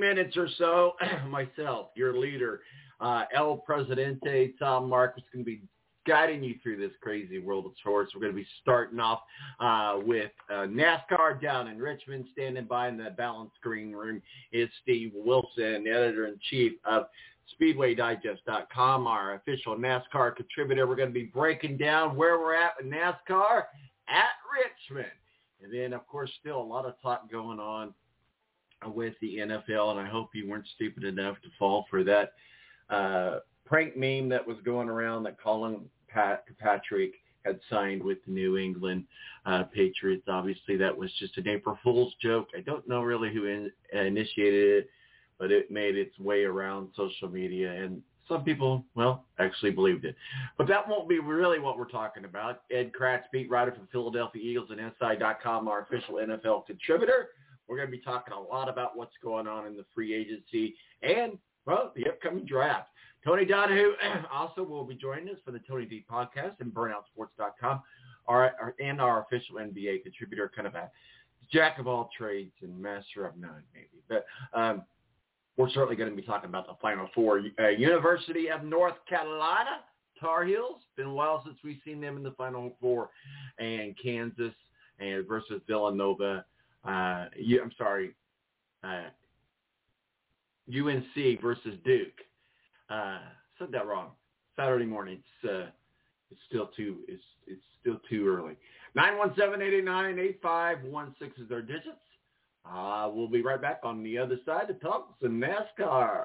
minutes or so, myself, your leader, uh, El Presidente, Tom Marcus, going to be guiding you through this crazy world of sports. We're going to be starting off uh, with uh, NASCAR down in Richmond. Standing by in the balance screen room is Steve Wilson, editor-in-chief of SpeedwayDigest.com, our official NASCAR contributor. We're going to be breaking down where we're at with NASCAR at Richmond. And then, of course, still a lot of talk going on with the NFL, and I hope you weren't stupid enough to fall for that uh, prank meme that was going around that Colin Pat- Patrick had signed with the New England uh, Patriots. Obviously, that was just an April Fool's joke. I don't know really who in- initiated it, but it made its way around social media, and some people, well, actually believed it. But that won't be really what we're talking about. Ed Kracz, beat writer for the Philadelphia Eagles and SI.com, our official NFL contributor. We're going to be talking a lot about what's going on in the free agency and, well, the upcoming draft. Tony Donahue also will be joining us for the Tony D podcast and burnoutsports.com our, our, and our official NBA contributor, kind of a jack of all trades and master of none, maybe. But um, we're certainly going to be talking about the Final Four. Uh, University of North Carolina, Tar Heels. Been a while since we've seen them in the Final Four. And Kansas and versus Villanova. Uh, you, I'm sorry, uh, UNC versus Duke. Uh, said that wrong. Saturday morning. It's uh, it's still too it's it's still too early. Nine one seven eight eight nine eight five one six is their digits. Uh, we'll be right back on the other side to talk some NASCAR.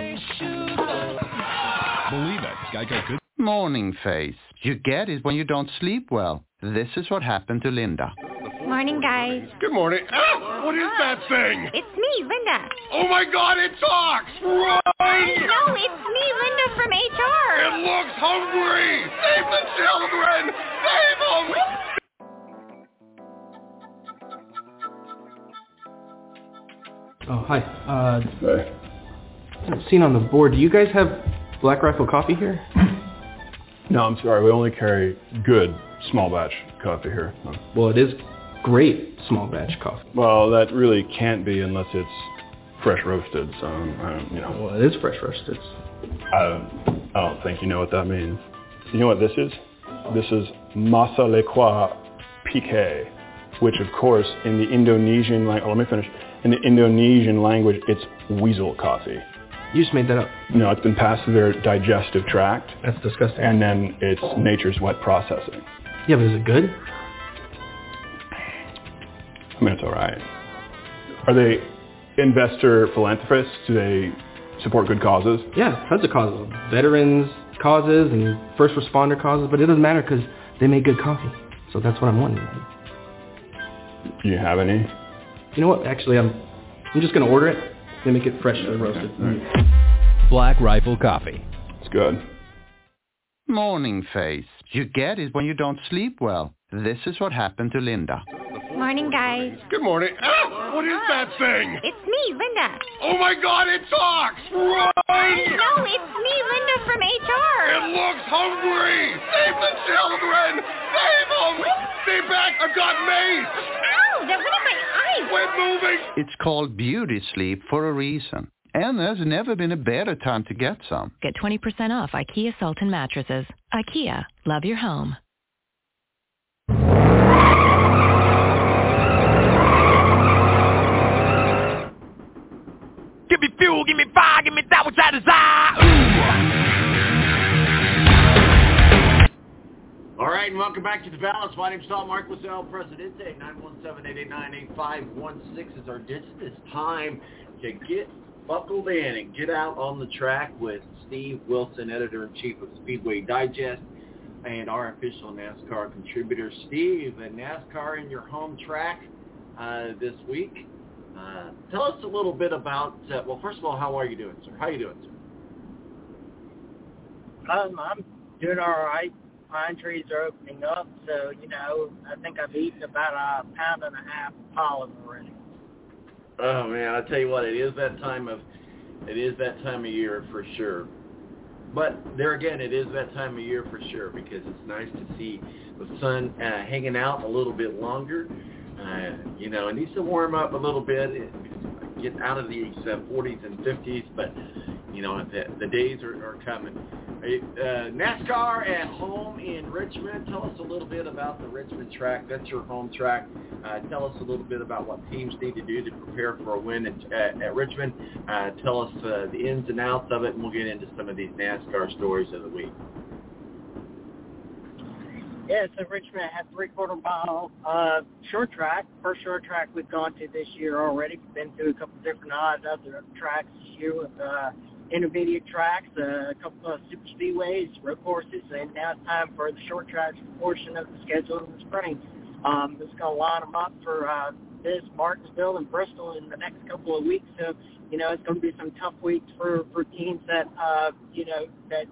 Believe it. Geico could. Morning face. You get it when you don't sleep well. This is what happened to Linda. Morning, guys. Good morning. Ah, what is that thing? It's me, Linda. Oh my God! It talks. Run! No, it's me, Linda from HR. It looks hungry. Save the children! Save them! Oh, hi. Uh, Hey. Seen on the board, do you guys have Black Rifle coffee here? No, I'm sorry. We only carry good small batch coffee here. No. Well, it is great small batch coffee. Well, that really can't be unless it's fresh roasted. So, um, I don't, you know, Well, it is fresh roasted. I don't, I don't think you know what that means. You know what this is? This is masa lequa pique, which of course in the Indonesian language, oh, let me finish. In the Indonesian language, it's weasel coffee. You just made that up. No, it's been passed through their digestive tract, That's disgusting. and then it's nature's wet processing. yeah, but is it good? I mean, it's all right. Are they investor philanthropists? Do they support good causes? Yeah, tons of causes. Veterans causes and first responder causes, but it doesn't matter because they make good coffee. So that's what I'm wanting. Do you have any? You know what? Actually, I'm I'm just gonna order it. They make it fresh and roasted. Black Rifle Coffee. It's good. Morning face. You get it when you don't sleep well. This is what happened to Linda. Morning, guys. Good morning. Ah, what is that thing? It's me, Linda. Oh my god, it talks! Run! No, it's me, Linda from HR. It looks hungry! Save the children! Save them! Stay back! I've got mace! Ow, that went in my eye. Quit moving! It's called beauty sleep for a reason. And there's never been a better time to get some. Get 20% off IKEA Sultan mattresses. IKEA, love your home. Give me fuel, give me fire, give me that which I desire. All right, and welcome back to the balance. My name's Tom Mark El Presidente. 917-889-8516 is our digit. It's time to get buckled in and get out on the track with Steve Wilson, editor-in-chief of Speedway Digest, and our official NASCAR contributor, Steve. And NASCAR in your home track uh, this week. Uh, tell us a little bit about, uh, well, first of all, how are you doing, sir? How are you doing, sir? Um, I'm doing all right. Pine trees are opening up, so you know, I think I've eaten about a pound and a half of pollen already. Oh man, I tell you what, it is that time of it is that time of year for sure. But there again, it is that time of year for sure because it's nice to see the sun uh, hanging out a little bit longer. Uh, you know, it needs to warm up a little bit, it, get out of these uh, 40s and 50s, but you know, the, the days are, are coming. Uh, NASCAR at home in Richmond. Tell us a little bit about the Richmond track. That's your home track. Uh, tell us a little bit about what teams need to do to prepare for a win at, at, at Richmond. Uh, tell us uh, the ins and outs of it, and we'll get into some of these NASCAR stories of the week. Yeah, so Richmond had three quarter mile uh, short track. First short track we've gone to this year already. We've been to a couple different odd other tracks this year with uh, intermediate tracks, uh, a couple of super speedways, road courses, and now it's time for the short track portion of the schedule in the spring. Um, it's going to line them up for uh, this Martinsville and Bristol in the next couple of weeks. So, you know, it's going to be some tough weeks for for teams that, uh, you know, that,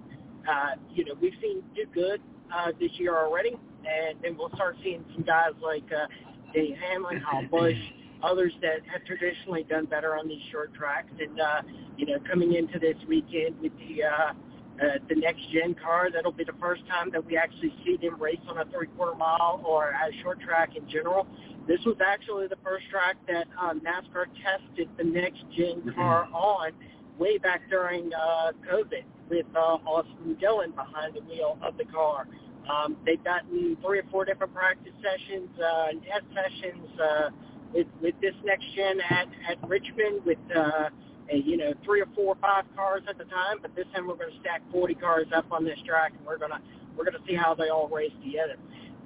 uh, you know, we've seen do good uh, this year already, and then we'll start seeing some guys like uh, Dave Hamlin, Hal Busch, others that have traditionally done better on these short tracks. And uh, you know, coming into this weekend with the uh, uh, the next gen car, that'll be the first time that we actually see them race on a three quarter mile or a short track in general. This was actually the first track that um, NASCAR tested the next gen car on way back during uh, COVID with uh, Austin Dillon behind the wheel of the car. Um, they've gotten three or four different practice sessions, uh, and test sessions uh, with, with this next gen at, at Richmond with, uh, a, you know, three or four or five cars at the time. But this time we're going to stack 40 cars up on this track, and we're going to we're going to see how they all race together.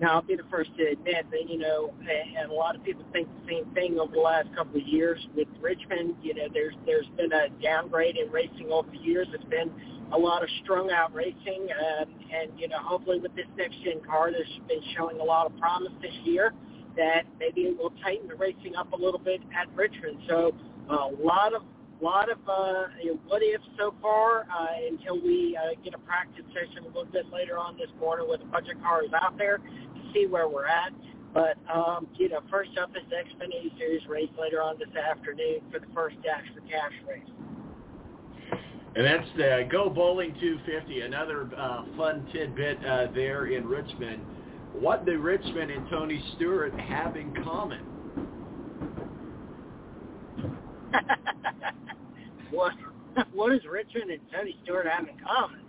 Now, I'll be the first to admit that, you know, and a lot of people think the same thing over the last couple of years with Richmond. You know, there's there's been a downgrade in racing over the years. It's been a lot of strung out racing, um, and you know, hopefully with this next gen car, there's been showing a lot of promise this year that maybe it will tighten the racing up a little bit at Richmond. So a lot of lot of uh, what ifs so far uh, until we uh, get a practice session a little bit later on this morning with a bunch of cars out there to see where we're at. But um, you know, first up is the Xfinity Series race later on this afternoon for the first Dash for Cash race. And that's the Go Bowling 250, another uh, fun tidbit uh, there in Richmond. What do Richmond and Tony Stewart have in common? what what does Richmond and Tony Stewart have in common?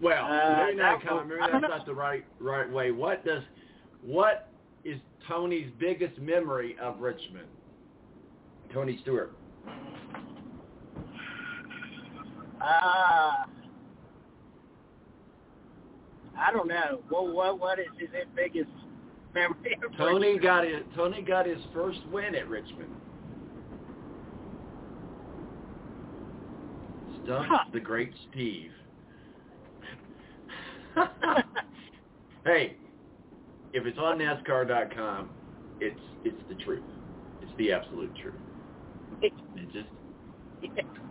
Well, Uh, maybe not common. Maybe that's not the right right way. What does what is Tony's biggest memory of Richmond? Tony Stewart. Uh, I don't know. What what what is his biggest memory? of Tony Richmond? got it. Tony got his first win at Richmond. Stumped Huh. the great Steve. hey, if it's on NASCAR.com, it's it's the truth. It's the absolute truth. It just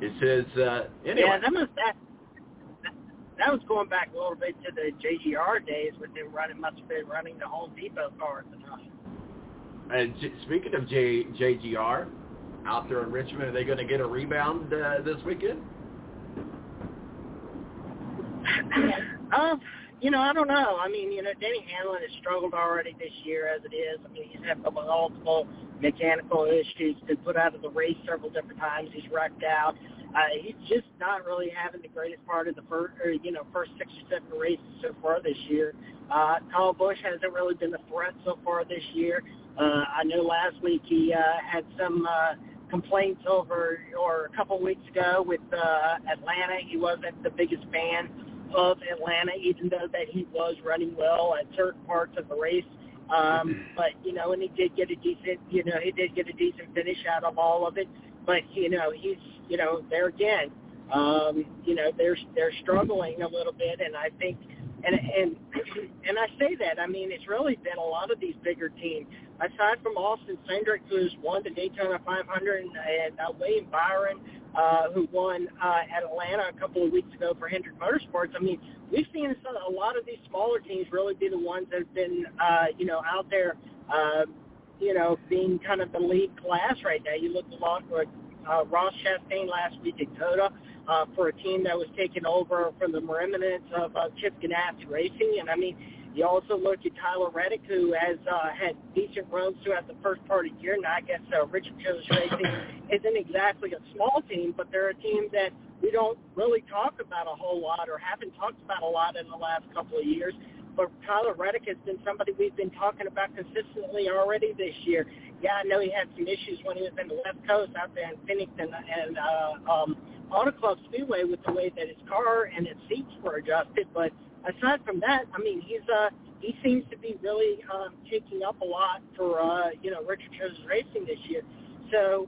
it says uh, anyway. Yeah, that must that that was going back a little bit to the JGR days with them running must have been running the Home Depot car at the time. And j- speaking of J, JGR, out there in Richmond, are they going to get a rebound uh, this weekend? Um, you know, I don't know. I mean, you know, Denny Hamlin has struggled already this year as it is. I mean, he's had multiple mechanical issues, been put out of the race several different times. He's wrecked out. Uh, he's just not really having the greatest part of the first, or, you know, first six or seven races so far this year. Uh, Kyle Busch hasn't really been a threat so far this year. Uh, I know last week he uh, had some uh, complaints over, or a couple weeks ago with uh, Atlanta. He wasn't the biggest fan of Atlanta, even though that he was running well at certain parts of the race. Um, but you know, and he did get a decent, you know, he did get a decent finish out of all of it. But you know, he's, you know, there again, um, you know, they're they're struggling a little bit, and I think, and and and I say that, I mean, it's really been a lot of these bigger teams. Aside from Austin Cindric, who's won the Daytona 500, and, uh, William Byron, uh, who won uh, at Atlanta a couple of weeks ago for Hendrick Motorsports. I mean, we've seen a lot of these smaller teams really be the ones that have been, uh, you know, out there, uh, you know, being kind of the lead class right now. You look a lot for uh, Ross Chastain last week at COTA uh, for a team that was taken over from the remnants of uh, Chip Ganassi Racing, and I mean. You also look at Tyler Reddick, who has uh, had decent runs throughout the first part of the year. Now, I guess uh, Richard Childress Racing isn't exactly a small team, but they're a team that we don't really talk about a whole lot or haven't talked about a lot in the last couple of years. But Tyler Reddick has been somebody we've been talking about consistently already this year. Yeah, I know he had some issues when he was in the West Coast out there in Phoenix and, and uh, um, Auto Club Speedway with the way that his car and its seats were adjusted, but aside from that, I mean, he's uh he seems to be really um, taking up a lot for uh, you know Richard Childress Racing this year. So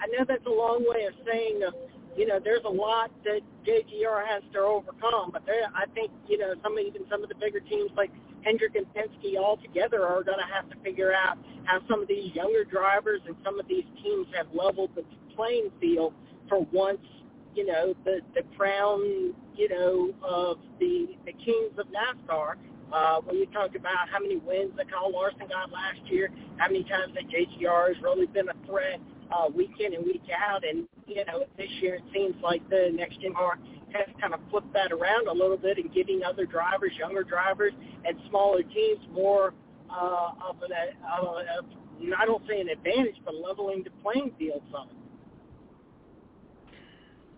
I know that's a long way of saying uh, you know there's a lot that JGR has to overcome, but there I think you know some even some of the bigger teams like Hendrick and Penske all together are going to have to figure out how some of these younger drivers and some of these teams have leveled the playing field for once you know, the the crown, you know, of the the kings of NASCAR. Uh, when you talk about how many wins that Kyle Larson got last year, how many times that JGR has really been a threat uh, week in and week out, and you know, this year it seems like the next gen car has kind of flipped that around a little bit and giving other drivers, younger drivers, and smaller teams more uh, of an, uh, of, I don't say an advantage, but leveling the playing field some.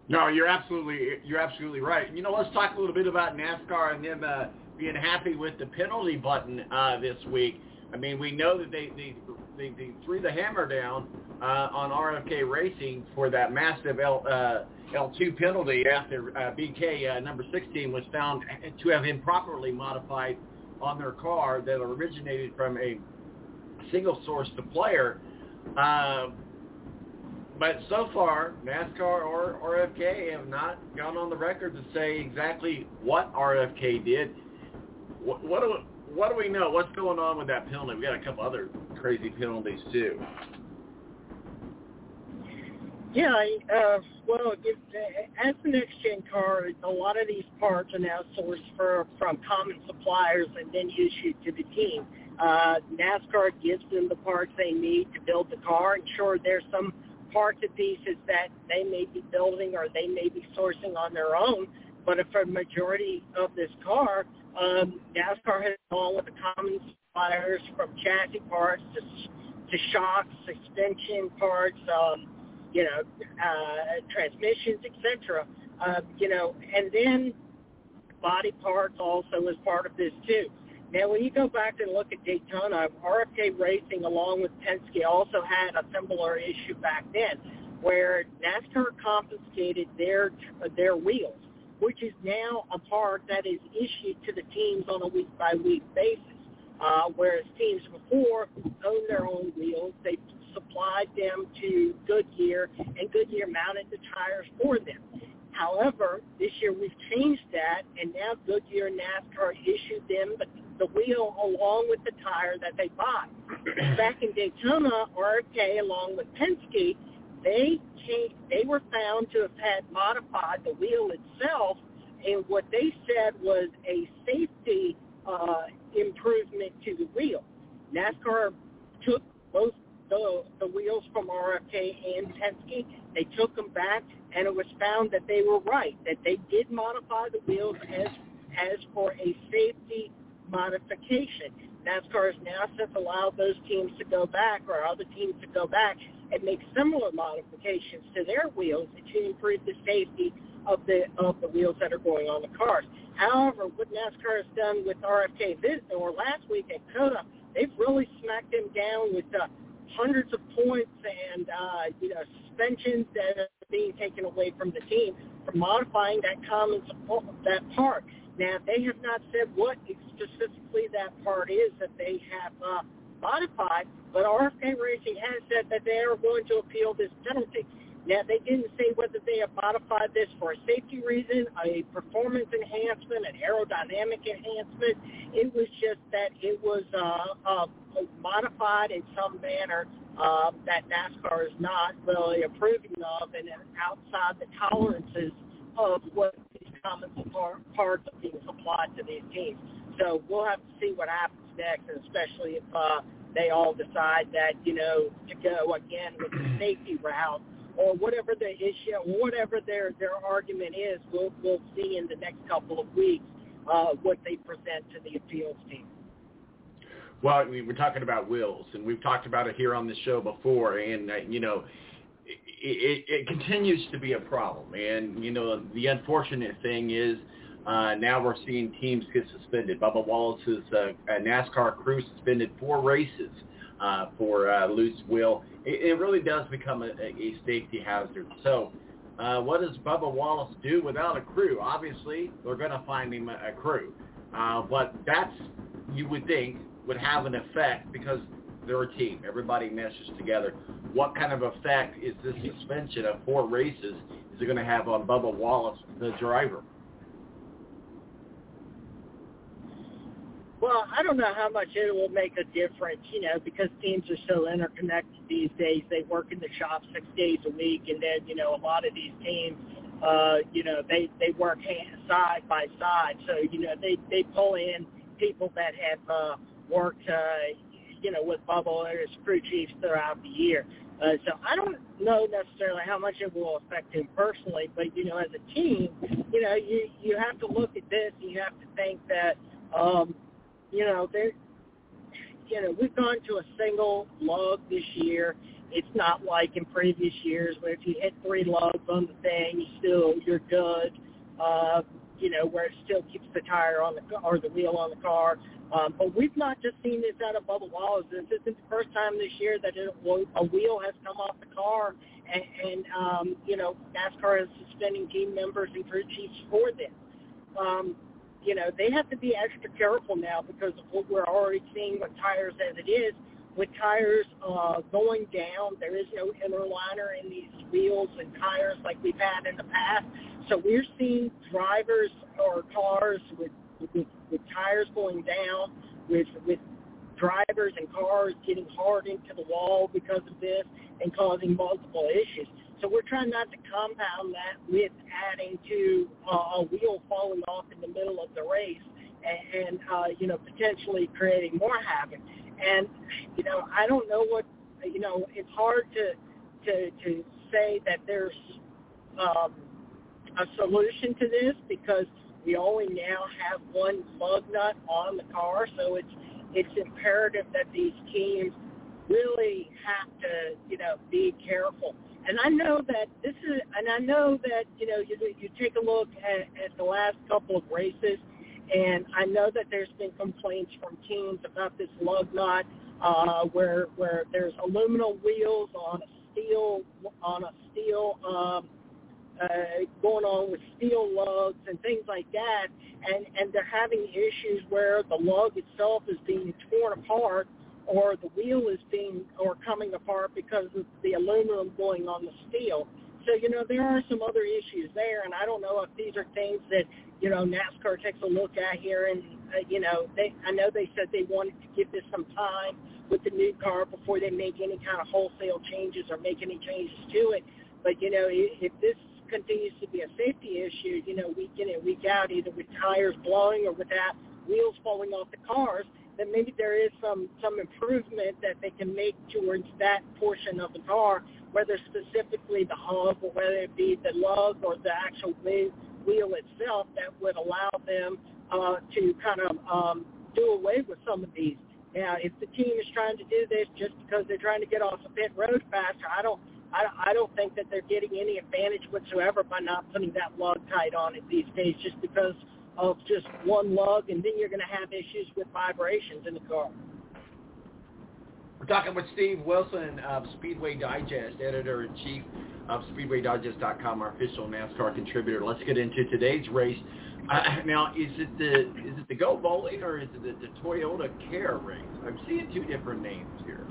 No, you're absolutely you're absolutely right. You know, let's talk a little bit about NASCAR and them uh, being happy with the penalty button uh, this week. I mean, we know that they they, they, they threw the hammer down uh, on RFK Racing for that massive L, uh, L2 penalty after uh, BK uh, number 16 was found to have improperly modified on their car that originated from a single source supplier. Uh, but so far, NASCAR or RFK have not gone on the record to say exactly what RFK did. What, what do what do we know? What's going on with that penalty? We got a couple other crazy penalties too. Yeah, uh, well, as the next gen car, a lot of these parts are now sourced for, from common suppliers and then issued to the team. Uh, NASCAR gives them the parts they need to build the car, and sure, there's some parts and pieces that they may be building or they may be sourcing on their own. But for a majority of this car, um, NASCAR has gone with the common suppliers from chassis parts to to shocks, suspension parts, um, you know, uh, transmissions, etc. Uh, you know, and then body parts also is part of this too. Now, when you go back and look at Daytona, RFK Racing, along with Penske, also had a similar issue back then, where NASCAR confiscated their their wheels, which is now a part that is issued to the teams on a week by week basis. Uh, whereas teams before owned their own wheels, they supplied them to Goodyear, and Goodyear mounted the tires for them. However, this year we've changed that, and now Goodyear and NASCAR issued them the, the wheel along with the tire that they bought. Back in Daytona, RFK along with Penske, they came, they were found to have had modified the wheel itself, and what they said was a safety uh, improvement to the wheel. NASCAR took both the, the wheels from RFK and Penske. They took them back, and it was found that they were right, that they did modify the wheels as as for a safety modification. NASCAR has now since allowed those teams to go back, or other teams to go back and make similar modifications to their wheels to improve the safety of the of the wheels that are going on the cars. However, what NASCAR has done with RFK this or last week at COTA, they've really smacked them down with uh, hundreds of points and uh, you know suspensions that are being taken away from the team for modifying that common support, that part. Now they have not said what specifically that part is that they have uh, modified, but RFK Racing has said that they are going to appeal this penalty. Now, they didn't say whether they have modified this for a safety reason, a performance enhancement, an aerodynamic enhancement. It was just that it was uh, uh, modified in some manner uh, that NASCAR is not really approving of and outside the tolerances of what these common parts are being supplied to these teams. So we'll have to see what happens next, especially if uh, they all decide that, you know, to go again with the safety route or whatever the issue, whatever their their argument is, we'll we'll see in the next couple of weeks uh, what they present to the appeals team. Well, we're talking about wills, and we've talked about it here on the show before, and uh, you know, it, it, it continues to be a problem. And you know, the unfortunate thing is. Uh, now we're seeing teams get suspended. Bubba Wallace's uh, NASCAR crew suspended four races uh, for uh, loose wheel, it, it really does become a, a safety hazard. So uh, what does Bubba Wallace do without a crew? Obviously, they're going to find him a, a crew. Uh, but that's, you would think, would have an effect because they're a team. Everybody meshes together. What kind of effect is this suspension of four races is it going to have on Bubba Wallace, the driver? Well, I don't know how much it will make a difference, you know, because teams are so interconnected these days. They work in the shop six days a week, and then, you know, a lot of these teams, uh, you know, they they work hand, side by side. So, you know, they they pull in people that have uh, worked, uh, you know, with Bubba and his crew chiefs throughout the year. Uh, so I don't know necessarily how much it will affect him personally, but you know, as a team, you know, you you have to look at this and you have to think that um, you know, there, you know, we've gone to a single lug this year. It's not like in previous years where if you hit three lugs on the thing, you still you're good. Uh, you know, where it still keeps the tire on the or the wheel on the car. Um, but we've not just seen this out of Bubba Wallace. This isn't the first time this year that it, a wheel has come off the car, and, and um, you know, NASCAR is suspending team members and crew chiefs for this. Um, you know, they have to be extra careful now because of what we're already seeing with tires as it is. With tires uh, going down, there is no inner liner in these wheels and tires like we've had in the past. So we're seeing drivers or cars with with, with tires going down, with with drivers and cars getting hard into the wall because of this and causing multiple issues. So we're trying not to compound that with adding to uh, a wheel falling off in the middle of the race and, and uh, you know potentially creating more havoc. And you know I don't know what you know. It's hard to to to say that there's um, a solution to this because we only now have one lug nut on the car, so it's it's imperative that these teams really have to, you know, be careful. And I know that this is, and I know that, you know, you, you take a look at, at the last couple of races, and I know that there's been complaints from teams about this lug nut, uh, where where there's aluminum wheels on a steel on a steel um, uh, going on with steel lugs and things like that, and and they're having issues where the lug itself is being torn apart or the wheel is being or coming apart because of the aluminum going on the steel. So you know there are some other issues there, and I don't know if these are things that you know NASCAR takes a look at here. And uh, you know they I know they said they wanted to give this some time with the new car before they make any kind of wholesale changes or make any changes to it. But you know if this continues to be a safety issue, you know, week in and week out, either with tires blowing or with that wheels falling off the cars, then maybe there is some some improvement that they can make towards that portion of the car, whether specifically the hub or whether it be the lug or the actual wheel itself, that would allow them uh, to kind of um, do away with some of these. Now, if the team is trying to do this just because they're trying to get off the pit road faster, I don't I, I don't think that they're getting any advantage whatsoever by not putting that lug tight on it these days just because of just one lug, and then you're going to have issues with vibrations in the car. We're talking with Steve Wilson of Speedway Digest, editor-in-chief of SpeedwayDigest.com, our official NASCAR contributor. Let's get into today's race. Uh, now, is it the is it the Go Bowling or is it the, the Toyota Care race? I'm seeing two different names here.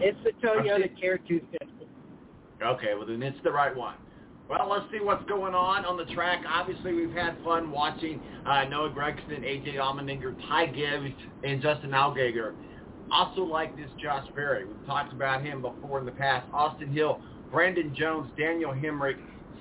It's the Toyota Care 250. Okay, well then it's the right one. Well, let's see what's going on on the track. Obviously, we've had fun watching uh, Noah Gragson, AJ Allmendinger, Ty Gibbs, and Justin Allgaier. Also like this Josh Berry. We've talked about him before in the past. Austin Hill, Brandon Jones, Daniel Hemric,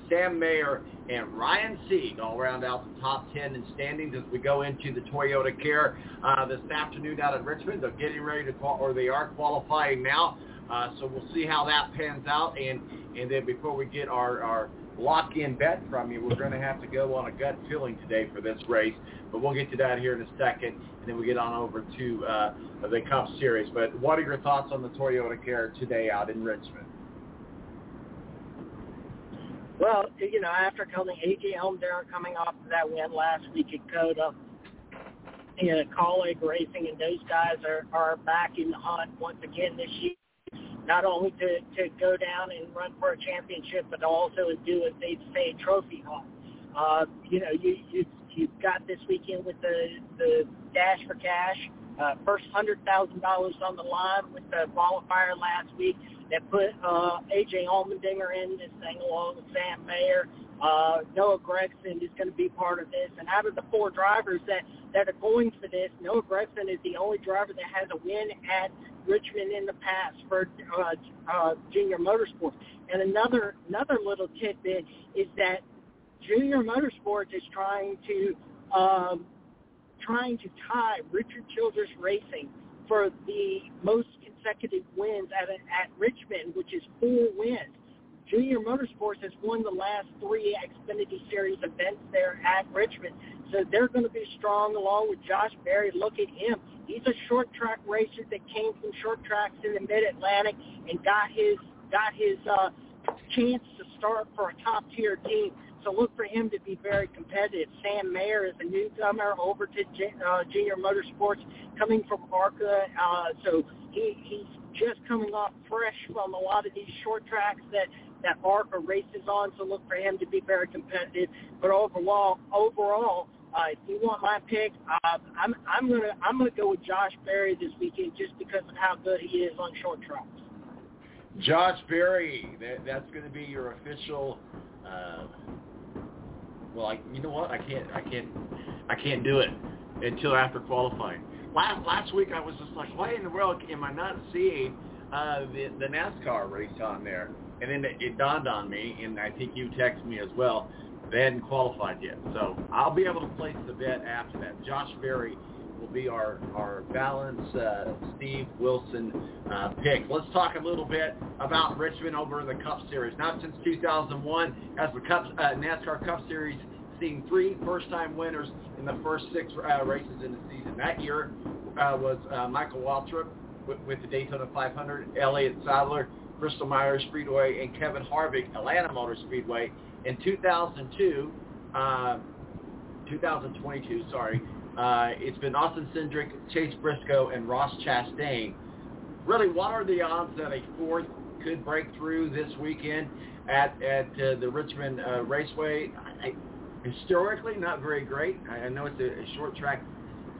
Sam Mayer, and Ryan Sieg all round out the top 10 in standings as we go into the Toyota Care uh, this afternoon out in Richmond. They're getting ready to qual- or they are qualifying now. Uh, so we'll see how that pans out. And, and then before we get our, our lock-in bet from you, we're going to have to go on a gut feeling today for this race. But we'll get to that here in a second. And then we get on over to uh, the Cup Series. But what are your thoughts on the Toyota Care today out in Richmond? Well, you know, after coming AJ Allmendinger coming off of that win last week at COTA, you know, Kaulig Racing and those guys are, are back in the hunt once again this year. Not only to, to go down and run for a championship, but also to do what they say trophy hunt. Uh, you know, you, you you've got this weekend with the the Dash for Cash, uh, first hundred thousand dollars on the line with the qualifier last week that put uh, AJ Allmendinger in this thing along with Sam Mayer. Uh, Noah Gragson is going to be part of this. And out of the four drivers that, that are going for this, Noah Gragson is the only driver that has a win at Richmond in the past for uh, uh, Junior Motorsports. And another another little tidbit is that Junior Motorsports is trying to um, trying to tie Richard Childress Racing for the most consecutive wins at, at Richmond, which is four wins. Junior Motorsports has won the last three Xfinity Series events there at Richmond. So they're going to be strong along with Josh Berry. Look at him. He's a short track racer that came from short tracks in the mid Atlantic and got his got his uh, chance to start for a top tier team. So look for him to be very competitive. Sam Mayer is a newcomer over to uh, Junior Motorsports, coming from ARCA. Uh, so he, he's just coming off fresh from a lot of these short tracks that that ARCA races on. So look for him to be very competitive. But overall, overall, uh, if you want my pick, uh, I'm I'm gonna I'm gonna go with Josh Berry this weekend just because of how good he is on short tracks. Josh Berry, that, that's going to be your official. Uh, well, you know what? I can't I can't I can't do it until after qualifying. last last week I was just like, why in the world am I not seeing uh, the the NASCAR race on there? And then it, it dawned on me, and I think you texted me as well. They hadn't qualified yet, so I'll be able to place the bet after that. Josh Berry will be our our balance uh, Steve Wilson uh, pick. Let's talk a little bit about Richmond over in the Cup Series. Not since 2001 has the Cup uh, NASCAR Cup Series seen three first-time winners in the first six uh, races in the season. That year uh, was uh, Michael Waltrip with, with the Daytona 500, Elliott Sadler, Bristol Motor Speedway, and Kevin Harvick, Atlanta Motor Speedway. In 2002, uh, 2022, sorry, uh, it's been Austin Cindric, Chase Briscoe, and Ross Chastain. Really, what are the odds that a fourth could break through this weekend at at uh, the Richmond uh, Raceway? I, historically, not very great. I, I know it's a, a short track,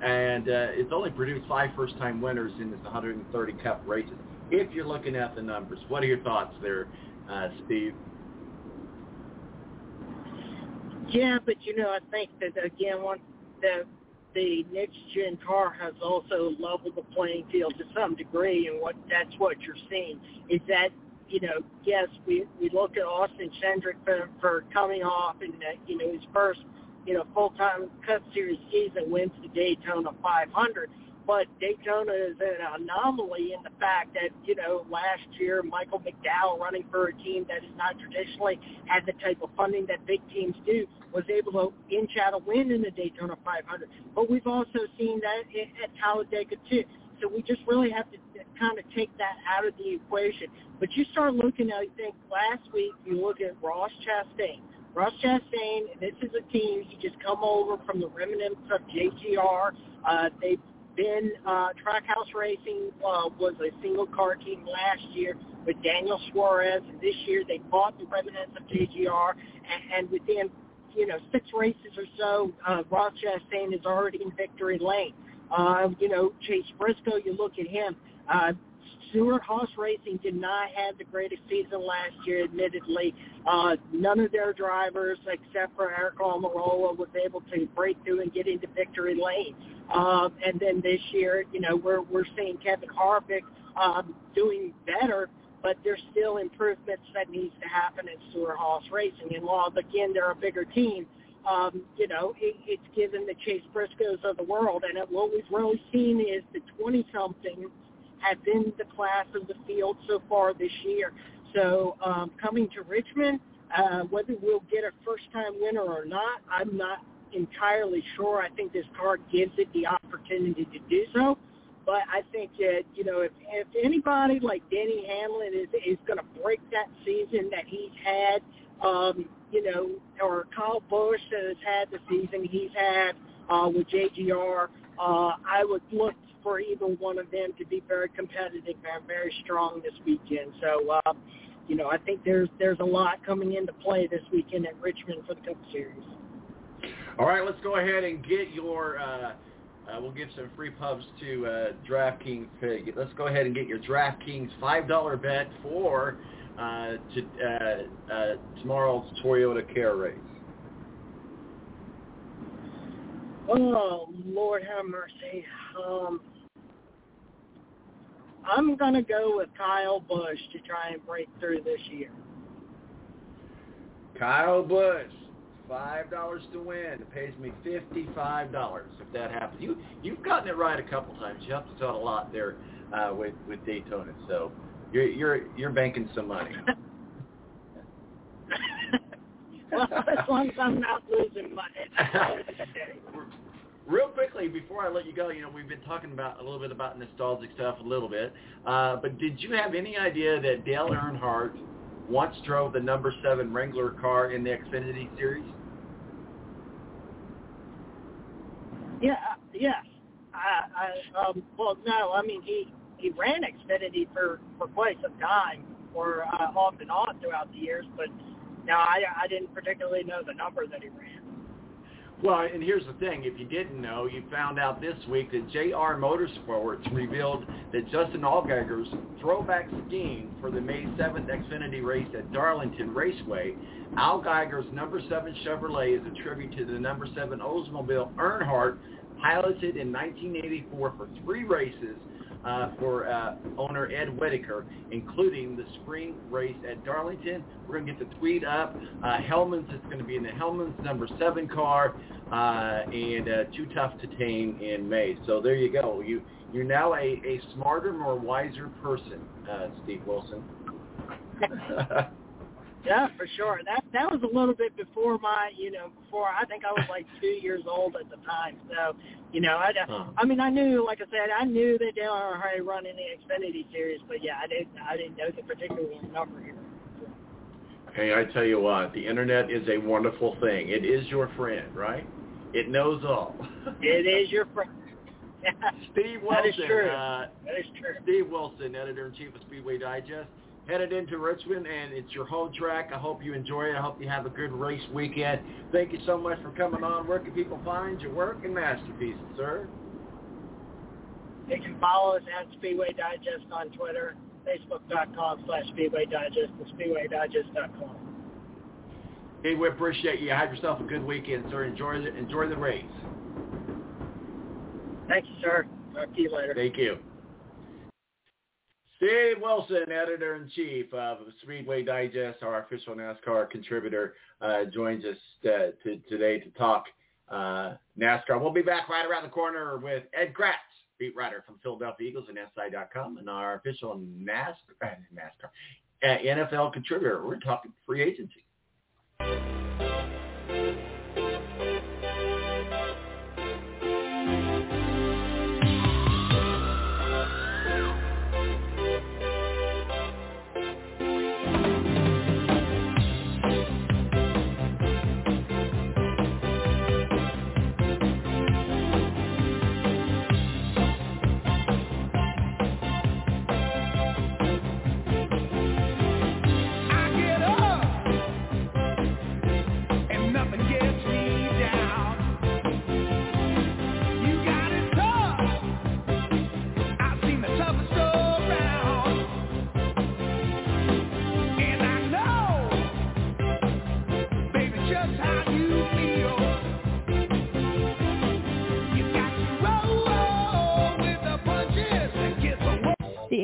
and uh, it's only produced five first-time winners in this 130 Cup races. If you're looking at the numbers, what are your thoughts there, uh, Steve? Yeah, but you know, I think that again, one the the next gen car has also leveled the playing field to some degree, and what that's what you're seeing is that you know, yes, we we look at Austin Cindric for, for coming off and uh, you know his first you know full time Cup Series season wins the Daytona 500. But Daytona is an anomaly in the fact that, you know, last year Michael McDowell running for a team that has not traditionally had the type of funding that big teams do was able to inch out a win in the Daytona 500. But we've also seen that at Talladega too. So we just really have to kind of take that out of the equation. But you start looking I think last week you look at Ross Chastain. Ross Chastain, this is a team, he just come over from the remnants of JGR. Uh, they been uh, Trackhouse Racing uh, was a single car team last year with Daniel Suarez, and this year they bought the remnants of JGR, and, and within you know six races or so, uh, Ross Chastain is already in victory lane. Uh, you know Chase Briscoe, you look at him. Uh, Stewart-Haas Racing did not have the greatest season last year, admittedly. Uh, none of their drivers, except for Aric Almirola, was able to break through and get into victory lane. Um, and then this year, you know, we're we're seeing Kevin Harvick um, doing better, but there's still improvements that needs to happen at Stewart-Haas Racing. And while again they're a bigger team, um, you know, it, it's given the Chase Briscoes of the world. And what we've really seen is the 20-something have been the class of the field so far this year. So um, coming to Richmond, uh, whether we'll get a first-time winner or not, I'm not entirely sure. I think this card gives it the opportunity to do so. But I think that you know if if anybody like Denny Hamlin is is going to break that season that he's had, um, you know, or Kyle Busch has had the season he's had uh, with JGR, uh, I would look for either one of them to be very competitive and very strong this weekend. So, uh, you know, I think there's there's a lot coming into play this weekend at Richmond for the Cup Series. All right, let's go ahead and get your. Uh, uh, we'll give some free pubs to uh, DraftKings. Let's go ahead and get your DraftKings five dollar bet for uh, to, uh, uh, tomorrow's Toyota Care race. Oh Lord, have mercy. Um, I'm gonna go with Kyle Busch to try and break through this year. Kyle Busch five dollars to win. It pays me fifty-five dollars if that happens. You you've gotten it right a couple times. You helped us out a lot there uh, with with Daytona, so you're you're you're banking some money. well, as long as I'm not losing money. Real quickly, before I let you go, you know, we've been talking about a little bit about nostalgic stuff, a little bit. Uh, but did you have any idea that Dale Earnhardt once drove the number seven Wrangler car in the Xfinity Series? Yeah, uh, yes. I, I um, well, no, I mean he he ran Xfinity for for quite some time, or uh, off and on throughout the years. But no, I I didn't particularly know the number that he ran. Well, and here's the thing. If you didn't know, you found out this week that JR Motorsports revealed that Justin Allgaier's throwback scheme for the May 7th Xfinity race at Darlington Raceway, Allgaier's number 7 Chevrolet is a tribute to the number 7 Oldsmobile Earnhardt piloted in 1984 for three races uh, for uh, owner Ed Whitaker, including the spring race at Darlington. We're going to get the tweet up. Uh, Hellmann's is going to be in the Hellmann's number seven car, uh, and uh, Too Tough to Tame in May. So there you go. You you're now a, a smarter, more wiser person, uh, Steve Wilson. Yeah, for sure. That that was a little bit before my, you know, before I think I was like two years old at the time. So, you know, I, Huh. I mean, I knew, like I said, I knew that Dale Earnhardt run in the Xfinity series, but yeah, I didn't, I didn't know the particular number here. Hey, I tell you what, the internet is a wonderful thing. It is your friend, right? It knows all. It is your friend. Steve Wilson. That is true. Uh, That is true. Steve Wilson, editor-in-chief of Speedway Digest, headed into Richmond, and it's your home track. I hope you enjoy it. I hope you have a good race weekend. Thank you so much for coming on. Where can people find your work and masterpieces, sir? You can follow us at Speedway Digest on Twitter, Facebook.com slash Speedway Digest, and SpeedwayDigest.com. Hey, we appreciate you. Have yourself a good weekend, sir. Enjoy the, enjoy the race. Thank you, sir. Talk to you later. Thank you. Steve Wilson, editor-in-chief of Speedway Digest, our official NASCAR contributor, uh, joins us uh, to, today to talk uh, NASCAR. We'll be back right around the corner with Ed Kracz, beat writer from Philadelphia Eagles and SI.com, and our official NASCAR, uh, NASCAR uh, NFL contributor. We're talking free agency.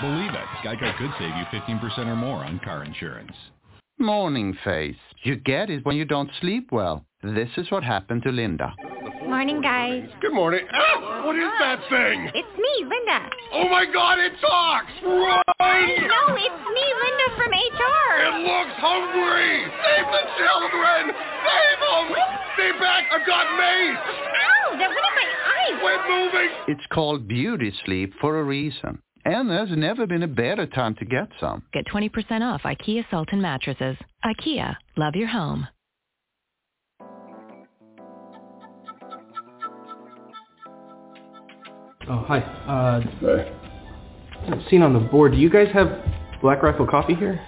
Believe it, Geico could save you 15% or more on car insurance. Morning face. You get it when you don't sleep well. This is what happened to Linda. Morning, guys. Good morning. Ah, what is that thing? It's me, Linda. Oh my god, it talks! Run! No, it's me, Linda from HR. It looks hungry! Save the children! Save them! Stay back! I've got mace! Ow, that went in my eye. Quit moving! It's called beauty sleep for a reason. And there's never been a better time to get some. Get 20% off IKEA Sultan mattresses. IKEA, love your home. Oh, hi. Uh, seen on the board, do you guys have Black Rifle coffee here?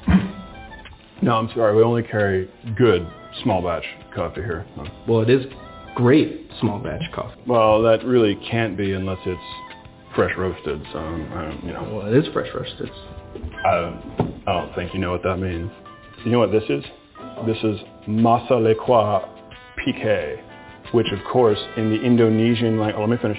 No, I'm sorry. We only carry good small batch coffee here. Well, it is great small batch coffee. Well, that really can't be unless it's fresh roasted, so um, you know. Well, it is fresh roasted. I, I don't think you know what that means. You know what this is? This is masa lekwa pique, which of course in the Indonesian language, oh, let me finish.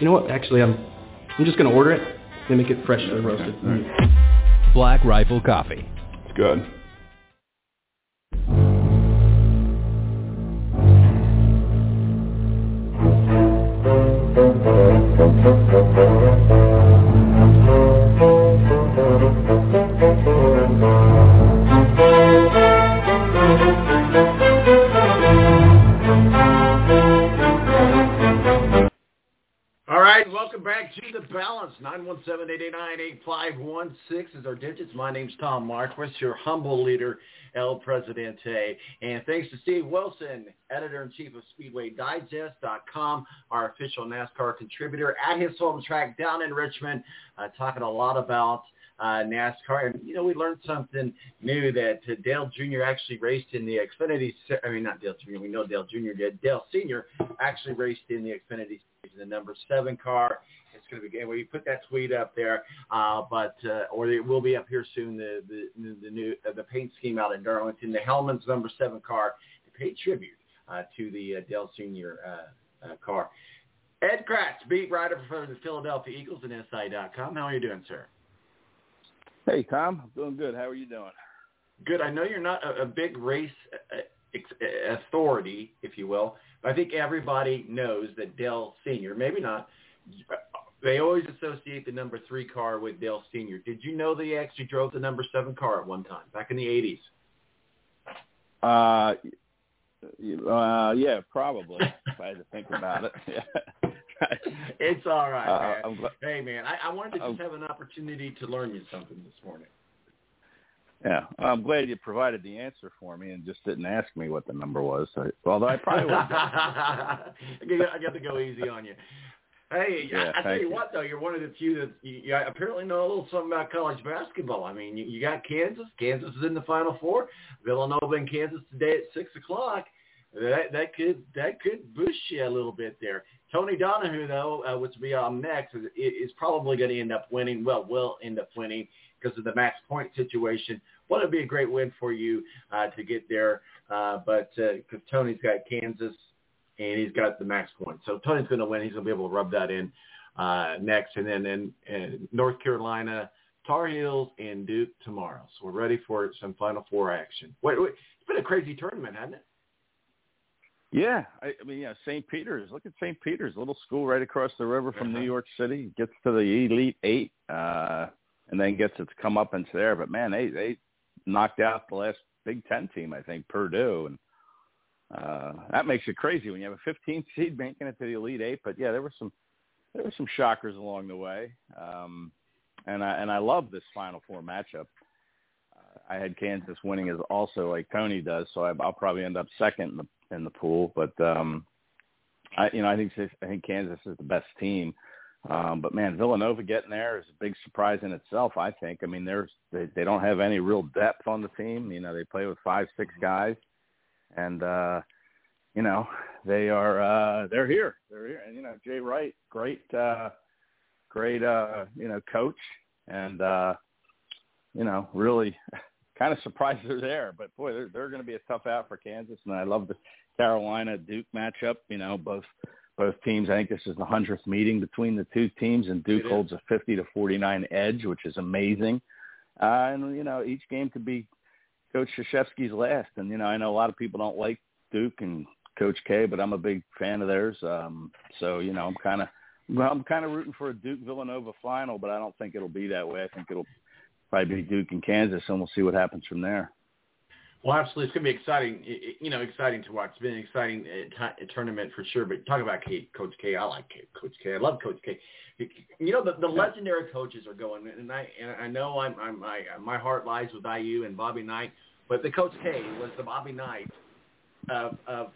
You know what? Actually, I'm I'm just gonna order it. They make it fresh and roasted. Black Rifle Coffee. It's good. All welcome back to The Balance. 917-889-8516 is our digits. My name's Tom Marquis, your humble leader, El Presidente. And thanks to Steve Wilson, editor-in-chief of SpeedwayDigest.com, our official NASCAR contributor at his home track down in Richmond, uh, talking a lot about uh, NASCAR. And, you know, we learned something new that uh, Dale Jr. actually raced in the Xfinity, I mean, not Dale Jr., we know Dale Jr. did. Dale Sr. actually raced in the Xfinity the number seven car. It's going to be. You put that tweet up there, uh, but uh, or it will be up here soon. The the the new uh, the paint scheme out in Darlington. The Hellmann's number seven car to pay tribute uh, to the uh, Dell Senior uh, uh, car. Ed Kracz, beat writer for the Philadelphia Eagles and SI.com. How are you doing, sir? Hey, Tom. I'm doing good. How are you doing? Good. I know you're not a, a big race uh, authority, if you will. I think everybody knows that Dell Senior, maybe not, they always associate the number three car with Dell Senior. Did you know they actually drove the number seven car at one time back in the eighties? Uh, uh, yeah, probably. if I had to think about it. Yeah. it's all right. Uh, man. Gl- hey, man, I, I wanted to just have an opportunity to learn you something this morning. Yeah, I'm glad you provided the answer for me and just didn't ask me what the number was. So, although I probably would. I got- to go easy on you. Hey, Yeah, I, I tell you you. what though, you're one of the few that you, you apparently know a little something about college basketball. I mean, you, you got Kansas. Kansas is in the Final Four. Villanova and Kansas today at six o'clock. That that could that could boost you a little bit there. Tony Donahue though, uh, which will be on next, is, is probably going to end up winning. Well, will end up winning because of the max point situation. Well, it'd be a great win for you uh, to get there. Uh, but because Tony's got Kansas and he's got the max point, so Tony's going to win. He's going to be able to rub that in uh, next, and then in, in North Carolina, Tar Heels and Duke tomorrow. So we're ready for some Final Four action. Wait, wait, it's been a crazy tournament, hasn't it? Yeah, I, I mean, yeah, St. Peter's. Look at St. Peter's, little school right across the river from New York City. Gets to the Elite Eight, uh, and then gets its comeuppance there. But man, they they knocked out the last Big Ten team, I think, Purdue, and uh, that makes it crazy when you have a 15 seed making it to the Elite Eight. But yeah, there were some there were some shockers along the way, um, and I and I love this Final Four matchup. Uh, I had Kansas winning as also like Tony does, so I, I'll probably end up second in the in the pool. But um, I you know I think I think Kansas is the best team. Um, but man, Villanova getting there is a big surprise in itself. I think. I mean, there's they, they don't have any real depth on the team. You know, they play with five, six guys, and uh, you know they are uh, they're here. They're here, and you know Jay Wright, great, uh, great, uh, you know, coach, and uh, you know really kind of surprised they're there. But boy, they're they're going to be a tough out for Kansas, and I love the Carolina Duke matchup. You know, both both teams. I think this is the hundredth meeting between the two teams, and Duke holds a fifty to forty nine edge, which is amazing. Uh, and you know, each game could be Coach Krzyzewski's last. And you know, I know a lot of people don't like Duke and Coach K, but I'm a big fan of theirs. Um, so you know, I'm kind of well, I'm kind of rooting for a Duke Villanova final, but I don't think it'll be that way. I think it'll probably be Duke and Kansas, and we'll see what happens from there. Well, absolutely, it's going to be exciting. You know, exciting to watch. It's been an exciting uh, t- tournament for sure. But talk about K, Coach K. I like K, Coach K. I love Coach K. You know, the, the legendary coaches are going, and I and I know I'm, I'm I, my heart lies with IU and Bobby Knight, but the Coach K was the Bobby Knight of of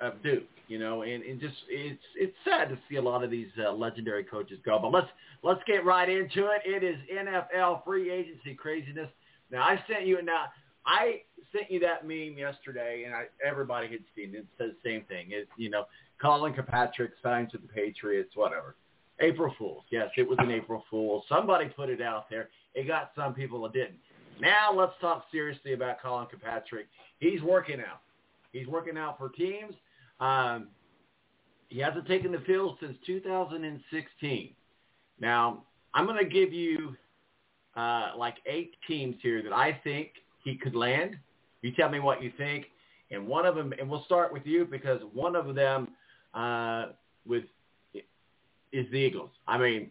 of Duke, you know, and, and just it's it's sad to see a lot of these uh, legendary coaches go. But let's let's get right into it. It is NFL free agency craziness. Now I sent you now I sent you that meme yesterday, and I, everybody had seen it. It says the same thing. It you know Colin Kaepernick signs with the Patriots, whatever. April Fools. Yes, it was an April Fool. Somebody put it out there. It got some people that didn't. Now let's talk seriously about Colin Kaepernick. He's working out. He's working out for teams. Um, he hasn't taken the field since 2016. Now, I'm going to give you uh, like eight teams here that I think he could land. You tell me what you think. And one of them, and we'll start with you because one of them uh, with is the Eagles. I mean,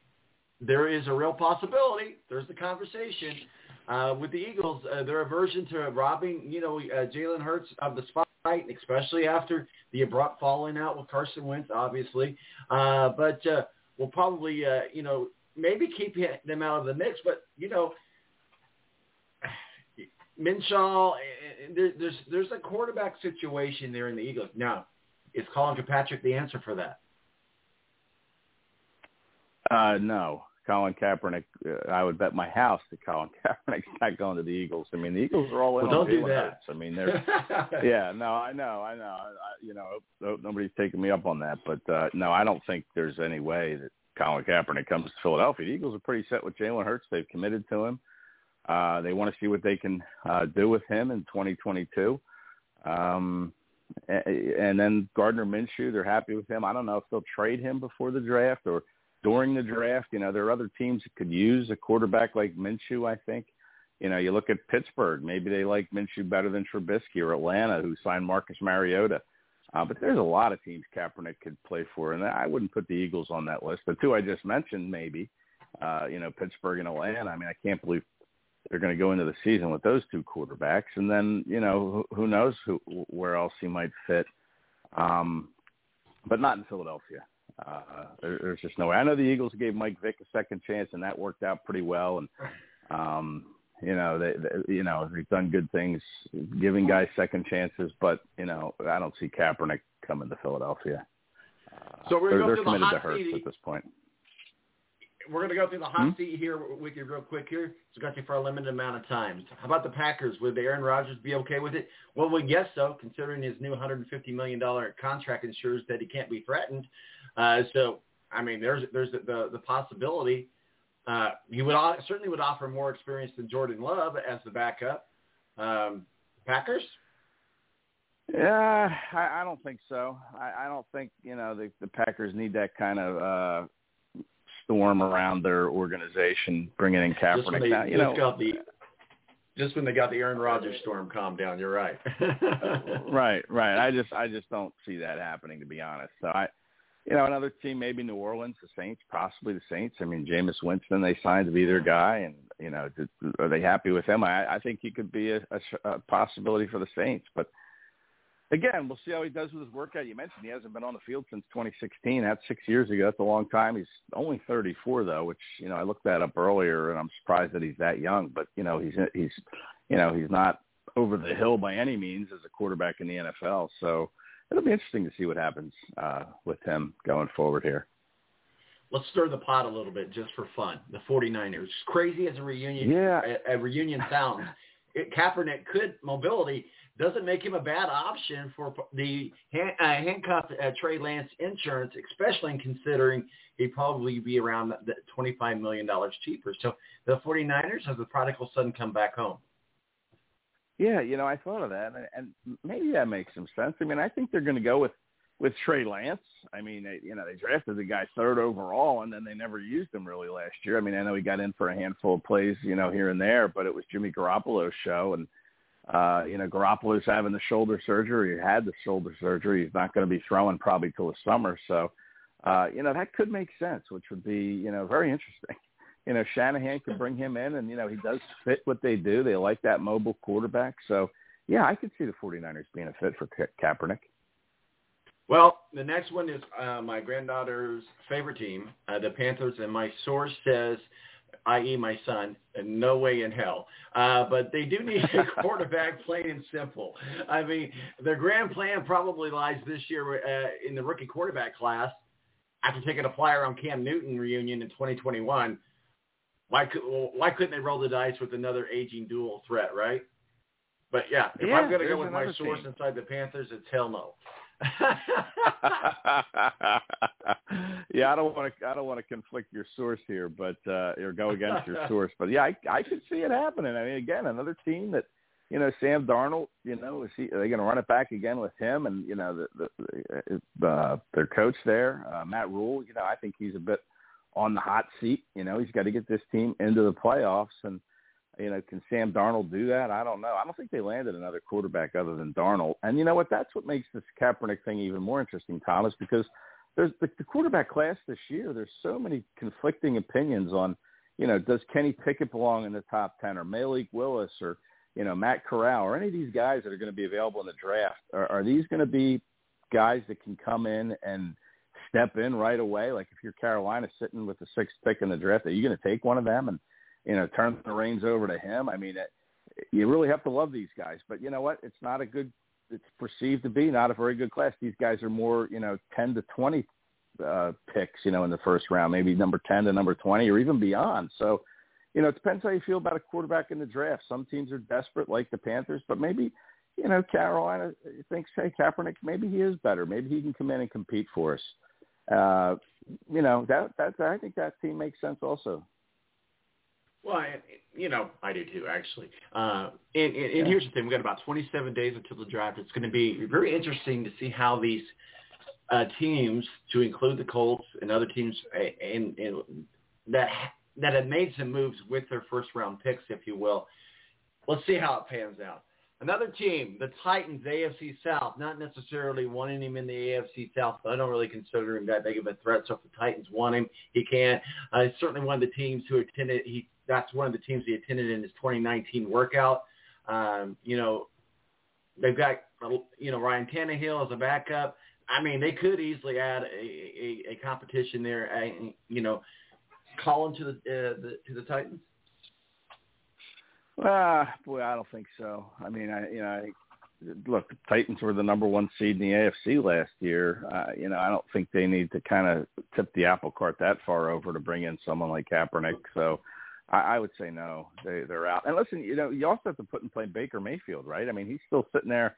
there is a real possibility. There's the conversation uh, with the Eagles. Uh, their aversion to robbing, you know, uh, Jalen Hurts of the spotlight, especially after the abrupt falling out with Carson Wentz, obviously. Uh, but uh, we'll probably, uh, you know, maybe keep them out of the mix. But you know, Minshew, there, there's there's a quarterback situation there in the Eagles. Now, is Colin Kaepernick the answer for that? Uh, no, Colin Kaepernick. Uh, I would bet my house that Colin Kaepernick's not going to the Eagles. I mean, the Eagles are all in well, on don't do that. I mean, they're yeah. No, I know, I know. I, I, you know, hope nobody's taking me up on that, but uh, no, I don't think there's any way that Colin Kaepernick comes to Philadelphia. The Eagles are pretty set with Jalen Hurts. They've committed to him. Uh, they want to see what they can uh, do with him in 2022. Um, and then Gardner Minshew, they're happy with him. I don't know if they'll trade him before the draft or during the draft. You know, there are other teams that could use a quarterback like Minshew, I think. You know, you look at Pittsburgh. Maybe they like Minshew better than Trubisky or Atlanta, who signed Marcus Mariota. Uh, but there's a lot of teams Kaepernick could play for, and I wouldn't put the Eagles on that list. The two I just mentioned, maybe, uh, you know, Pittsburgh and Atlanta. I mean, I can't believe they're going to go into the season with those two quarterbacks, and then you know who, who knows who where else he might fit, um, but not in Philadelphia. Uh, there, there's just no way. I know the Eagles gave Mike Vick a second chance, and that worked out pretty well. And um, you know, they, they you know they've done good things, giving guys second chances. But you know, I don't see Kaepernick coming to Philadelphia. Uh, so we're they're, going they're the committed to Hurts at this point. We're going to go through the hot Hmm? seat here with you real quick here. So got you for a limited amount of time. How about the Packers? Would Aaron Rodgers be okay with it? Well, we guess so, considering his new $150 million contract ensures that he can't be threatened. Uh, so, I mean, there's there's the, the, the possibility. Uh, he would certainly would offer more experience than Jordan Love as the backup. Um, Packers? Yeah, I, I don't think so. I, I don't think you know the, the Packers need that kind of uh, storm around their organization, bringing in Just when Kaepernick. they Now, you just know, got the just when they got the Aaron Rodgers storm calmed down. You're right. right, right. I just, I just don't see that happening, to be honest. So I, you know, another team, maybe New Orleans, the Saints, possibly the Saints. I mean, Jameis Winston, they signed to be their guy, and you know, did, are they happy with him? I, I think he could be a, a, a possibility for the Saints, but again, we'll see how he does with his workout. You mentioned he hasn't been on the field since 2016. That's six years ago. That's a long time. He's only 34 though, which you know I looked that up earlier, and I'm surprised that he's that young. But you know he's he's you know he's not over the hill by any means as a quarterback in the NFL. So it'll be interesting to see what happens uh, with him going forward here. Let's stir the pot a little bit just for fun. The 49ers, crazy as a reunion, Yeah. a, a reunion sounds. Kaepernick could mobility doesn't make him a bad option for the hand, uh, handcuffed uh, Trey Lance insurance, especially considering he'd probably be around the $25 million cheaper. So the 49ers have the prodigal son come back home. Yeah, you know, I thought of that, and, and maybe that makes some sense. I mean, I think they're going to go with with Trey Lance. I mean, they, you know, they drafted the guy third overall, and then they never used him really last year. I mean, I know he got in for a handful of plays, you know, here and there, but it was Jimmy Garoppolo's show, and uh, you know, Garoppolo's having the shoulder surgery. He had the shoulder surgery. He's not going to be throwing probably till the summer, so uh, you know that could make sense, which would be you know very interesting. You know, Shanahan could bring him in, and you know he does fit what they do. They like that mobile quarterback, so yeah, I could see the 49ers being a fit for Ka- Kaepernick. Well, the next one is uh, my granddaughter's favorite team, uh, the Panthers, and my source says, i.e. my son, no way in hell. Uh, but they do need a quarterback, plain and simple. I mean, their grand plan probably lies this year uh, in the rookie quarterback class after taking a flyer on Cam Newton reunion in 2021. Why, could, why couldn't they roll the dice with another aging dual threat, right? But yeah, if Yeah, I'm going to go with my source team. inside the Panthers, it's hell no. yeah, I don't want to. I don't want to conflict your source here, but uh, or go against your source. But yeah, I, I could see it happening. I mean, again, another team that you know Sam Darnold. You know, is he, are they going to run it back again with him and you know the, the, the uh, their coach there, uh, Matt Rhule. You know, I think he's a bit on the hot seat. You know, he's got to get this team into the playoffs and. You know, can Sam Darnold do that? I don't know. I don't think they landed another quarterback other than Darnold. And you know what? That's what makes this Kaepernick thing even more interesting, Thomas, because there's the, the quarterback class this year. There's so many conflicting opinions on, you know, does Kenny Pickett belong in the top ten, or Malik Willis, or you know Matt Corral, or any of these guys that are going to be available in the draft? Are, are these going to be guys that can come in and step in right away? Like if you're Carolina sitting with the sixth pick in the draft, are you going to take one of them and you know turn the reins over to him? I mean, it, you really have to love these guys, but you know what? It's not a good. It's perceived to be not a very good class. These guys are more, you know, ten to twenty uh, picks, you know, in the first round, maybe number 10 to number 20 or even beyond. So, you know, it depends how you feel about a quarterback in the draft. Some teams are desperate like the Panthers, but maybe, you know, Carolina thinks, hey, Kaepernick, maybe he is better. Maybe he can come in and compete for us. Uh, you know, that, that, I think that team makes sense also. Well, I, you know, I do too, actually. Uh, and, and, and here's the thing: we've got about 27 days until the draft. It's going to be very interesting to see how these uh, teams, to include the Colts and other teams, and, and that that have made some moves with their first round picks, if you will. Let's see how it pans out. Another team, the Titans, AFC South, not necessarily wanting him in the AFC South, but I don't really consider him that big of a threat. So if the Titans want him, he can. Uh, he's certainly one of the teams who attended. He that's one of the teams he attended in his 2019 workout. Um, you know, they've got you know Ryan Tannehill as a backup. I mean, they could easily add a, a, a competition there. uh, You know, him to the, uh, the to the Titans. Ah, boy, I don't think so. I mean, I you know, I, look, the Titans were the number one seed in the AFC last year. Uh, you know, I don't think they need to kind of tip the apple cart that far over to bring in someone like Kaepernick. So, I, I would say no, they they're out. And listen, you know, you also have to put in play Baker Mayfield, right? I mean, he's still sitting there.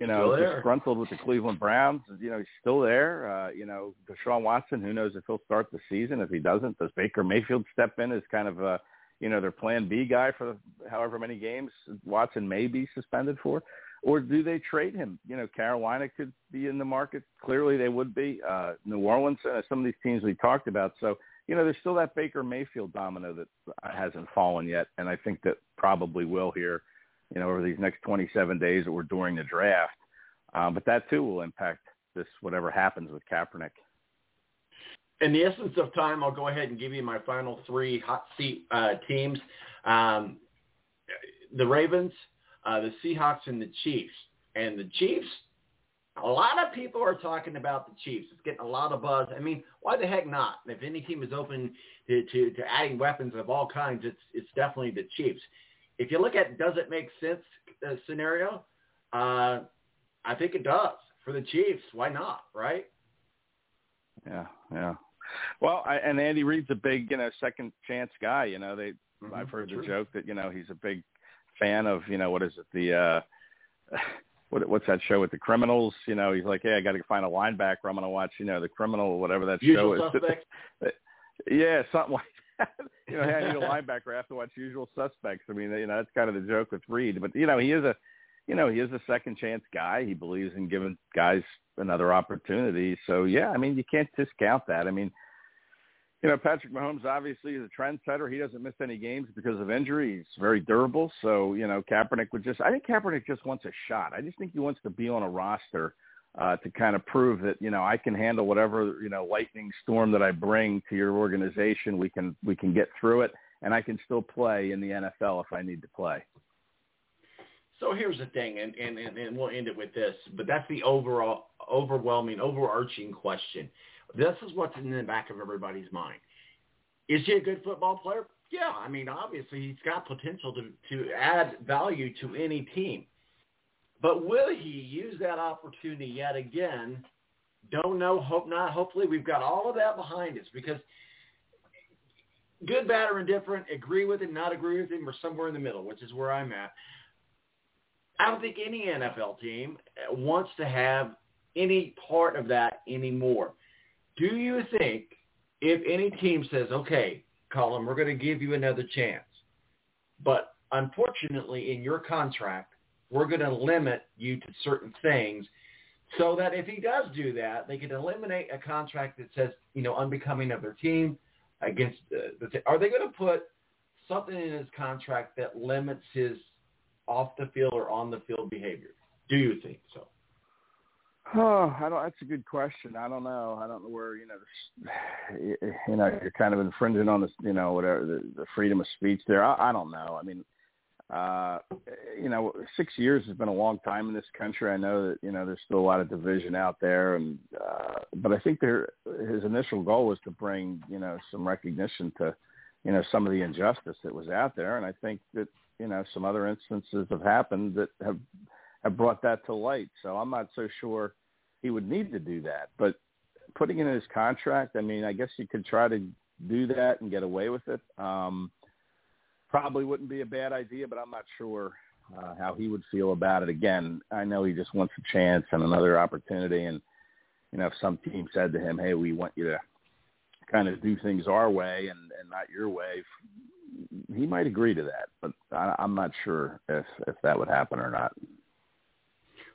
You know, disgruntled with the Cleveland Browns. You know, he's still there. Uh, you know, Deshaun Watson. Who knows if he'll start the season? If he doesn't, does Baker Mayfield step in as kind of a you know, their plan B guy for the, however many games Watson may be suspended for? Or do they trade him? You know, Carolina could be in the market. Clearly they would be. Uh, New Orleans, uh, some of these teams we talked about. So, you know, there's still that Baker Mayfield domino that hasn't fallen yet. And I think that probably will here, you know, over these next 27 days or during the draft. Um, but that too will impact this, whatever happens with Kaepernick. in the essence of time, I'll go ahead and give you my final three hot seat uh, teams: um, the Ravens, uh, the Seahawks, and the Chiefs. And the Chiefs, a lot of people are talking about the Chiefs. It's getting a lot of buzz. I mean, why the heck not? If any team is open to, to, to adding weapons of all kinds, it's it's definitely the Chiefs. If you look at does it make sense uh, scenario, uh, I think it does for the Chiefs. Why not? Right? Yeah, yeah. Well, I, and Andy Reid's a big, you know, second chance guy. You know, they Mhm, I've heard true. the joke that you know he's a big fan of, you know, what is it, the uh what what's that show with the criminals? You know, he's like, hey, I got to find a linebacker. I'm going to watch, you know, the criminal, or whatever that Usual show is. yeah, something like that. you know, hey, I need a linebacker. I have to watch Usual Suspects. I mean, you know, that's kind of the joke with Reid. But you know, he is a, you know, he is a second chance guy. He believes in giving guys another opportunity. So yeah, I mean, you can't discount that. I mean, you know, Patrick Mahomes obviously is a trendsetter. He doesn't miss any games because of injury. He's very durable. So, you know, Kaepernick would just, I think Kaepernick just wants a shot. I just think he wants to be on a roster uh, to kind of prove that, you know, I can handle whatever, you know, lightning storm that I bring to your organization. We can, we can get through it and I can still play in the NFL if I need to play. So here's the thing, and, and, and, and we'll end it with this, but that's the overall, overwhelming, overarching question. This is what's in the back of everybody's mind. Is he a good football player? Yeah, I mean, obviously he's got potential to, to add value to any team. But will he use that opportunity yet again? Don't know, hope not. Hopefully we've got all of that behind us because good, bad, or indifferent, agree with him, not agree with him, or somewhere in the middle, which is where I'm at. I don't think any NFL team wants to have any part of that anymore. Do you think if any team says, okay, Colin, we're going to give you another chance, but unfortunately in your contract, we're going to limit you to certain things so that if he does do that, they can eliminate a contract that says, you know, unbecoming of their team against the, the t- are they going to put something in his contract that limits his off the field or on the field behavior? Do you think so? Oh, I don't. That's a good question. I don't know. I don't know where you know, this, you know, you're kind of infringing on the, you know, whatever the, the freedom of speech there. I, I don't know. I mean, uh, you know, six years has been a long time in this country. I know that you know there's still a lot of division out there, and uh, but I think there his initial goal was to bring you know some recognition to you know some of the injustice that was out there, and I think that you know some other instances have happened that have have brought that to light. So I'm not so sure he would need to do that. But putting it in his contract, I mean, I guess you could try to do that and get away with it. Um, probably wouldn't be a bad idea, but I'm not sure uh, how he would feel about it. Again, I know he just wants a chance and another opportunity. And, you know, if some team said to him, hey, we want you to kind of do things our way and, and not your way, he might agree to that. But I, I'm not sure if, if that would happen or not.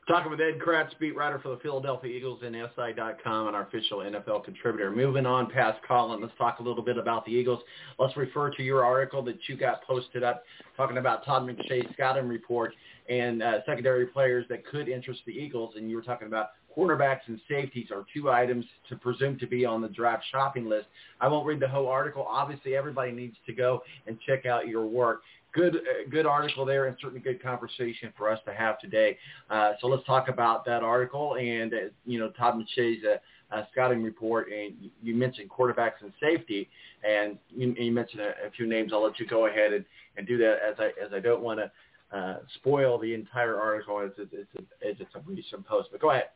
Talking with Ed Kracz, beat writer for the Philadelphia Eagles and SI.com and our official NFL contributor. Moving on past Colin, let's talk a little bit about the Eagles. Let's refer to your article that you got posted up talking about Todd McShay's scouting report and uh, secondary players that could interest the Eagles. And you were talking about cornerbacks and safeties are two items to presume to be on the draft shopping list. I won't read the whole article. Obviously, everybody needs to go and check out your work good uh, good article there and certainly good conversation for us to have today. Uh, so let's talk about that article and uh, you know Todd McShay's uh, uh, scouting report and you, you mentioned quarterbacks and safety and you, you mentioned a, a, few names. I'll let you go ahead and, and do that as I as I don't want to uh, spoil the entire article as, it, as, it, as it's a recent post. But go ahead.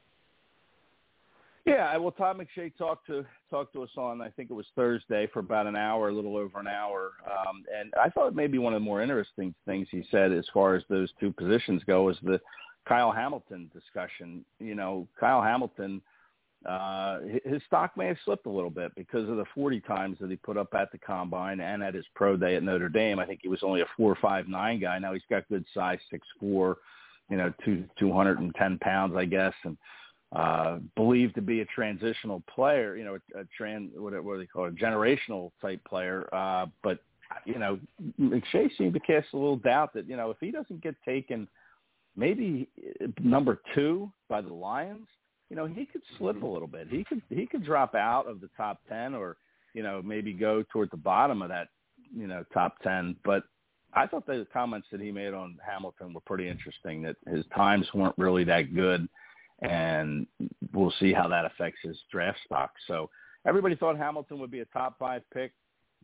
Yeah, well, Todd McShay talked to talked to us on I think it was Thursday for about an hour, a little over an hour, um, and I thought maybe one of the more interesting things he said as far as those two positions go is the Kyle Hamilton discussion. You know, Kyle Hamilton, uh, his stock may have slipped a little bit because of the 40 times that he put up at the combine and at his pro day at Notre Dame. I think he was only a four five nine guy. Now he's got good size, six four, you know, two two hundred and ten pounds, I guess, and uh, believed to be a transitional player, you know, a, a trans, what, what do they call it, a generational type player. Uh, but, you know, McShay seemed to cast a little doubt that, you know, if he doesn't get taken maybe number two by the Lions, you know, he could slip a little bit. He could, he could drop out of the top 10 or, you know, maybe go toward the bottom of that, you know, top 10. But I thought the comments that he made on Hamilton were pretty interesting, that his times weren't really that good and we'll see how that affects his draft stock. So everybody thought Hamilton would be a top five pick.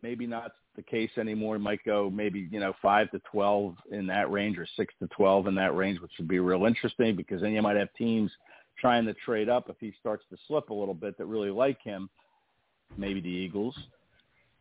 Maybe not the case anymore. Might go maybe you know five to twelve in that range, or six to twelve in that range, which would be real interesting because then you might have teams trying to trade up if he starts to slip a little bit that really like him. Maybe the Eagles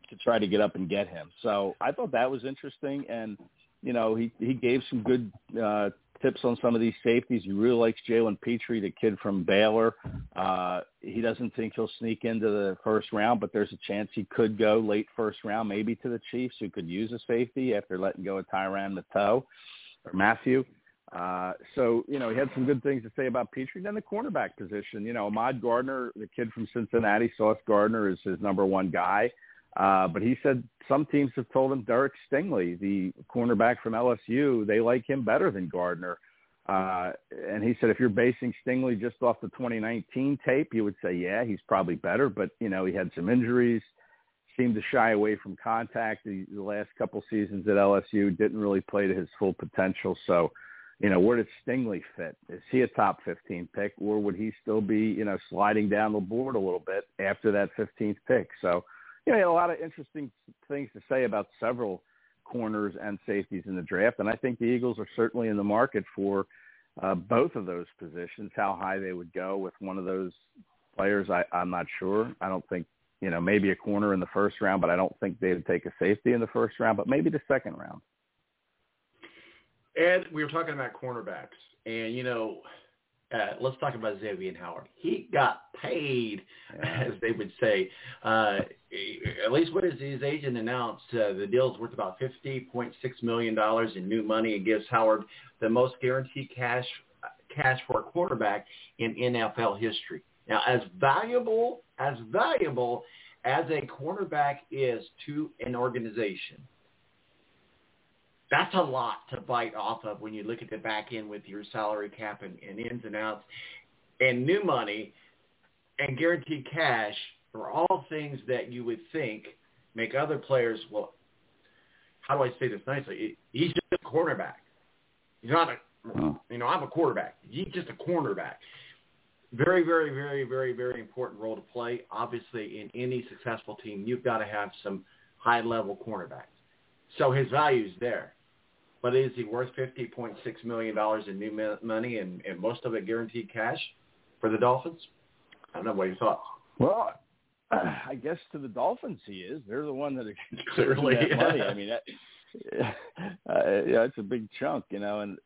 to try to get up and get him. So I thought that was interesting, and you know he he gave some good uh, tips on some of these safeties. He really likes Jalen Pitre, the kid from Baylor. Uh, he doesn't think he'll sneak into the first round, but there's a chance he could go late first round, maybe to the Chiefs, who could use a safety after letting go of Tyrann Mathieu or Matthew. Uh, so, you know, he had some good things to say about Pitre. Then the cornerback position, you know, Ahmad Gardner, the kid from Cincinnati, Sauce Gardner is his number one guy. Uh, but he said some teams have told him Derek Stingley, the cornerback from LSU, they like him better than Gardner. Uh, and he said if you're basing Stingley just off the 2019 tape, you would say, yeah, he's probably better. But, you know, he had some injuries, seemed to shy away from contact the, the last couple seasons at LSU, didn't really play to his full potential. So, you know, where does Stingley fit? Is he a top 15 pick, or would he still be, you know, sliding down the board a little bit after that 15th pick? So, you know, a lot of interesting things to say about several corners and safeties in the draft, and I think the Eagles are certainly in the market for uh, both of those positions. How high they would go with one of those players, I, I'm not sure. I don't think, you know, maybe a corner in the first round, but I don't think they would take a safety in the first round, but maybe the second round. And we were talking about cornerbacks, and you know, uh, let's talk about Xavier Howard. He got paid, as they would say. Uh, at least what his, his agent announced, uh, the deal's worth about $50.6 million in new money and gives Howard the most guaranteed cash cash for a quarterback in NFL history. Now, as valuable as valuable as a cornerback is to an organization, that's a lot to bite off of when you look at the back end with your salary cap and, and ins and outs and new money and guaranteed cash are all things that you would think make other players, well, how do I say this nicely? He's just a cornerback. He's not a, you know, I'm a quarterback. He's just a cornerback. Very, very, very, very, very important role to play. Obviously, in any successful team, you've got to have some high-level cornerbacks. So his value is there. But is he worth $50.6 million in new money and, and most of it guaranteed cash for the Dolphins? I don't know what your thoughts. Well, I guess to the Dolphins he is. They're the one that are Clearly, that yeah. money. I mean, that, uh, yeah, it's a big chunk, you know, and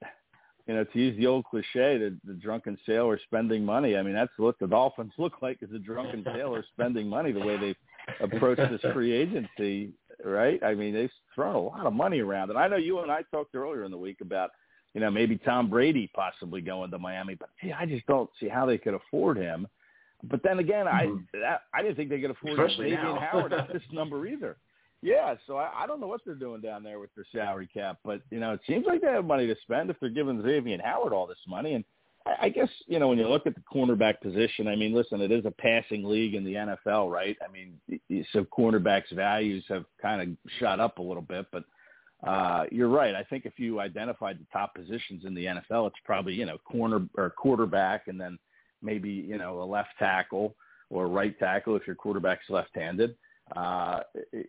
you know, to use the old cliche, the, the drunken sailor spending money. I mean, that's what the Dolphins look like is a drunken sailor spending money the way they approach this free agency, right? I mean, they've thrown a lot of money around. And I know you and I talked earlier in the week about, you know, maybe Tom Brady possibly going to Miami, but gee, I just don't see how they could afford him. But then again, I mm-hmm. that, I didn't think they could afford Especially Xavier. Howard at this number either. Yeah, so I, I don't know what they're doing down there with their salary cap, but you know, it seems like they have money to spend if they're giving Xavier Howard all this money. And I, guess you know when you look at the cornerback position, I mean, listen, it is a passing league in the NFL, right? I mean, so cornerbacks' values have kind of shot up a little bit, but uh, you're right. I think if you identified the top positions in the NFL, it's probably you know corner or quarterback, and then maybe you know a left tackle or right tackle if your quarterback's left-handed. Uh,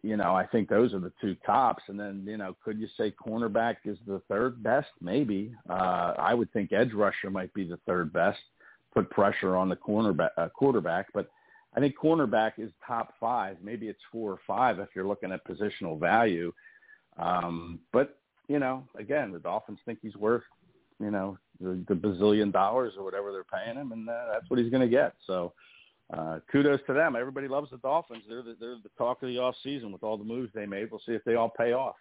you know, I think those are the two tops. And then, you know, could you say cornerback is the third best? Maybe. Uh, I would think edge rusher might be the third best. Put pressure on the cornerback, uh, quarterback, but I think cornerback is top five. Maybe it's four or five if you're looking at positional value. Um, but you know, again, the Dolphins think he's worth, you know, the, the bazillion dollars or whatever they're paying him, and uh, that's what he's going to get. So uh, kudos to them. Everybody loves the Dolphins. They're the, they're the talk of the off season with all the moves they made. We'll see if they all pay off.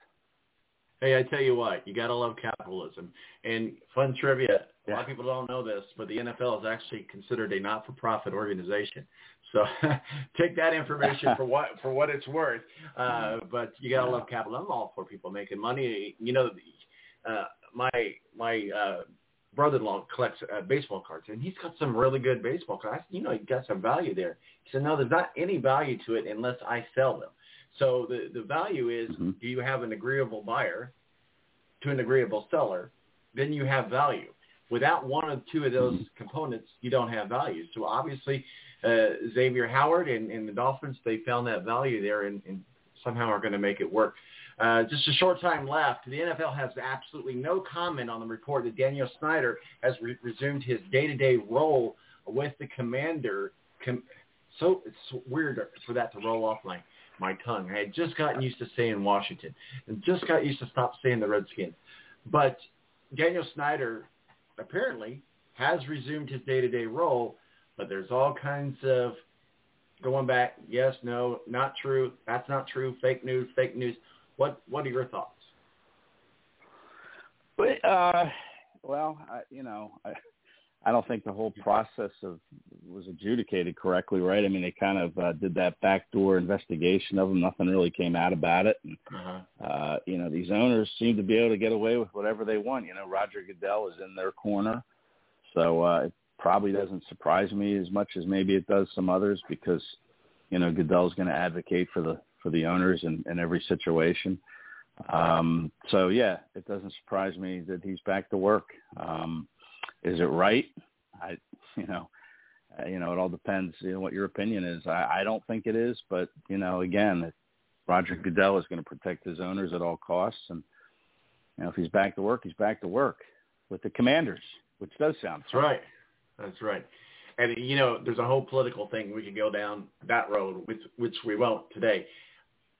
Hey, I tell you what, you got to love capitalism. And fun trivia, a lot of people don't know this, but the NFL is actually considered a not-for-profit organization. So take that information for what for what it's worth. Uh, but you got to love capitalism. I'm all for people making money. You know, uh, my my uh, brother-in-law collects uh, baseball cards, and he's got some really good baseball cards. You know, he got some value there. He said, no, there's not any value to it unless I sell them. So the, the value is do you have an agreeable buyer to an agreeable seller, then you have value. Without one or two of those components, you don't have value. So obviously, uh, Xavier Howard and, and the Dolphins, they found that value there and, and somehow are going to make it work. Uh, just a short time left. The NFL has absolutely no comment on the report that Daniel Snyder has re- resumed his day-to-day role with the commander. Com- so it's weird for that to roll off my my tongue. I had just gotten used to saying Washington and just got used to stop saying the Redskins. But Daniel Snyder apparently has resumed his day-to-day role, but there's all kinds of going back, yes, no, not true, that's not true, fake news, fake news. What what are your thoughts? But uh, well, I, you know, I, I don't think the whole process of was adjudicated correctly, right? I mean, they kind of uh, did that backdoor investigation of them. Nothing really came out about it. And, Uh-huh. uh, you know, these owners seem to be able to get away with whatever they want. You know, Roger Goodell is in their corner, so uh, it probably doesn't surprise me as much as maybe it does some others because, you know, Goodell's going to advocate for the for the owners in, in every situation. Um, so yeah, it doesn't surprise me that he's back to work. Um, is it right? I, you know, uh, you know, it all depends. You know what your opinion is. I, I don't think it is, but you know, again, Roger Goodell is going to protect his owners at all costs, and you know, if he's back to work, he's back to work with the Commanders, which does sound. That's right. That's right. And you know, there's a whole political thing we could go down that road, which which we won't today.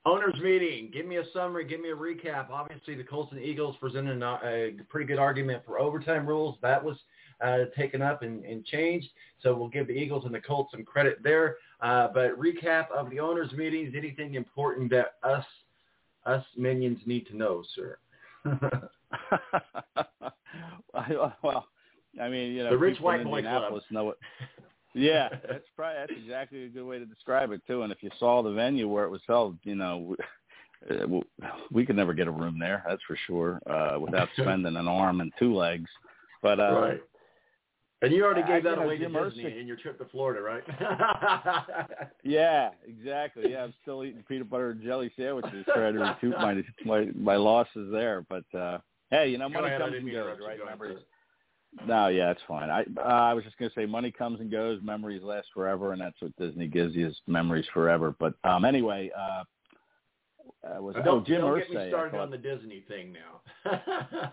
Owners meeting. Give me a summary. Give me a recap. Obviously, the Colts and Eagles presented a, a pretty good argument for overtime rules. That was uh, taken up and, and changed. So we'll give the Eagles and the Colts some credit there. Uh, but recap of the owners meetings. Anything important that us us minions need to know, sir? well, I mean, you know, the rich white boy club. Know it. Yeah, that's probably that's exactly a good way to describe it too. And if you saw the venue where it was held, you know, we, we could never get a room there. That's for sure, uh, without spending an arm and two legs. But uh, right. And you already gave you that away to Disney in your trip to Florida, right? Yeah, exactly. Yeah, I'm still eating peanut butter and jelly sandwiches trying to recoup my my my losses there. But uh hey, you know, money ahead, comes and goes, right? Go ahead, Memories. sir. No, yeah, it's fine. I uh, I was just gonna say money comes and goes, memories last forever, and that's what Disney gives you is memories forever. But um anyway, uh, uh was Uh, oh don't Jim don't Irsay. get me started on the Disney thing now.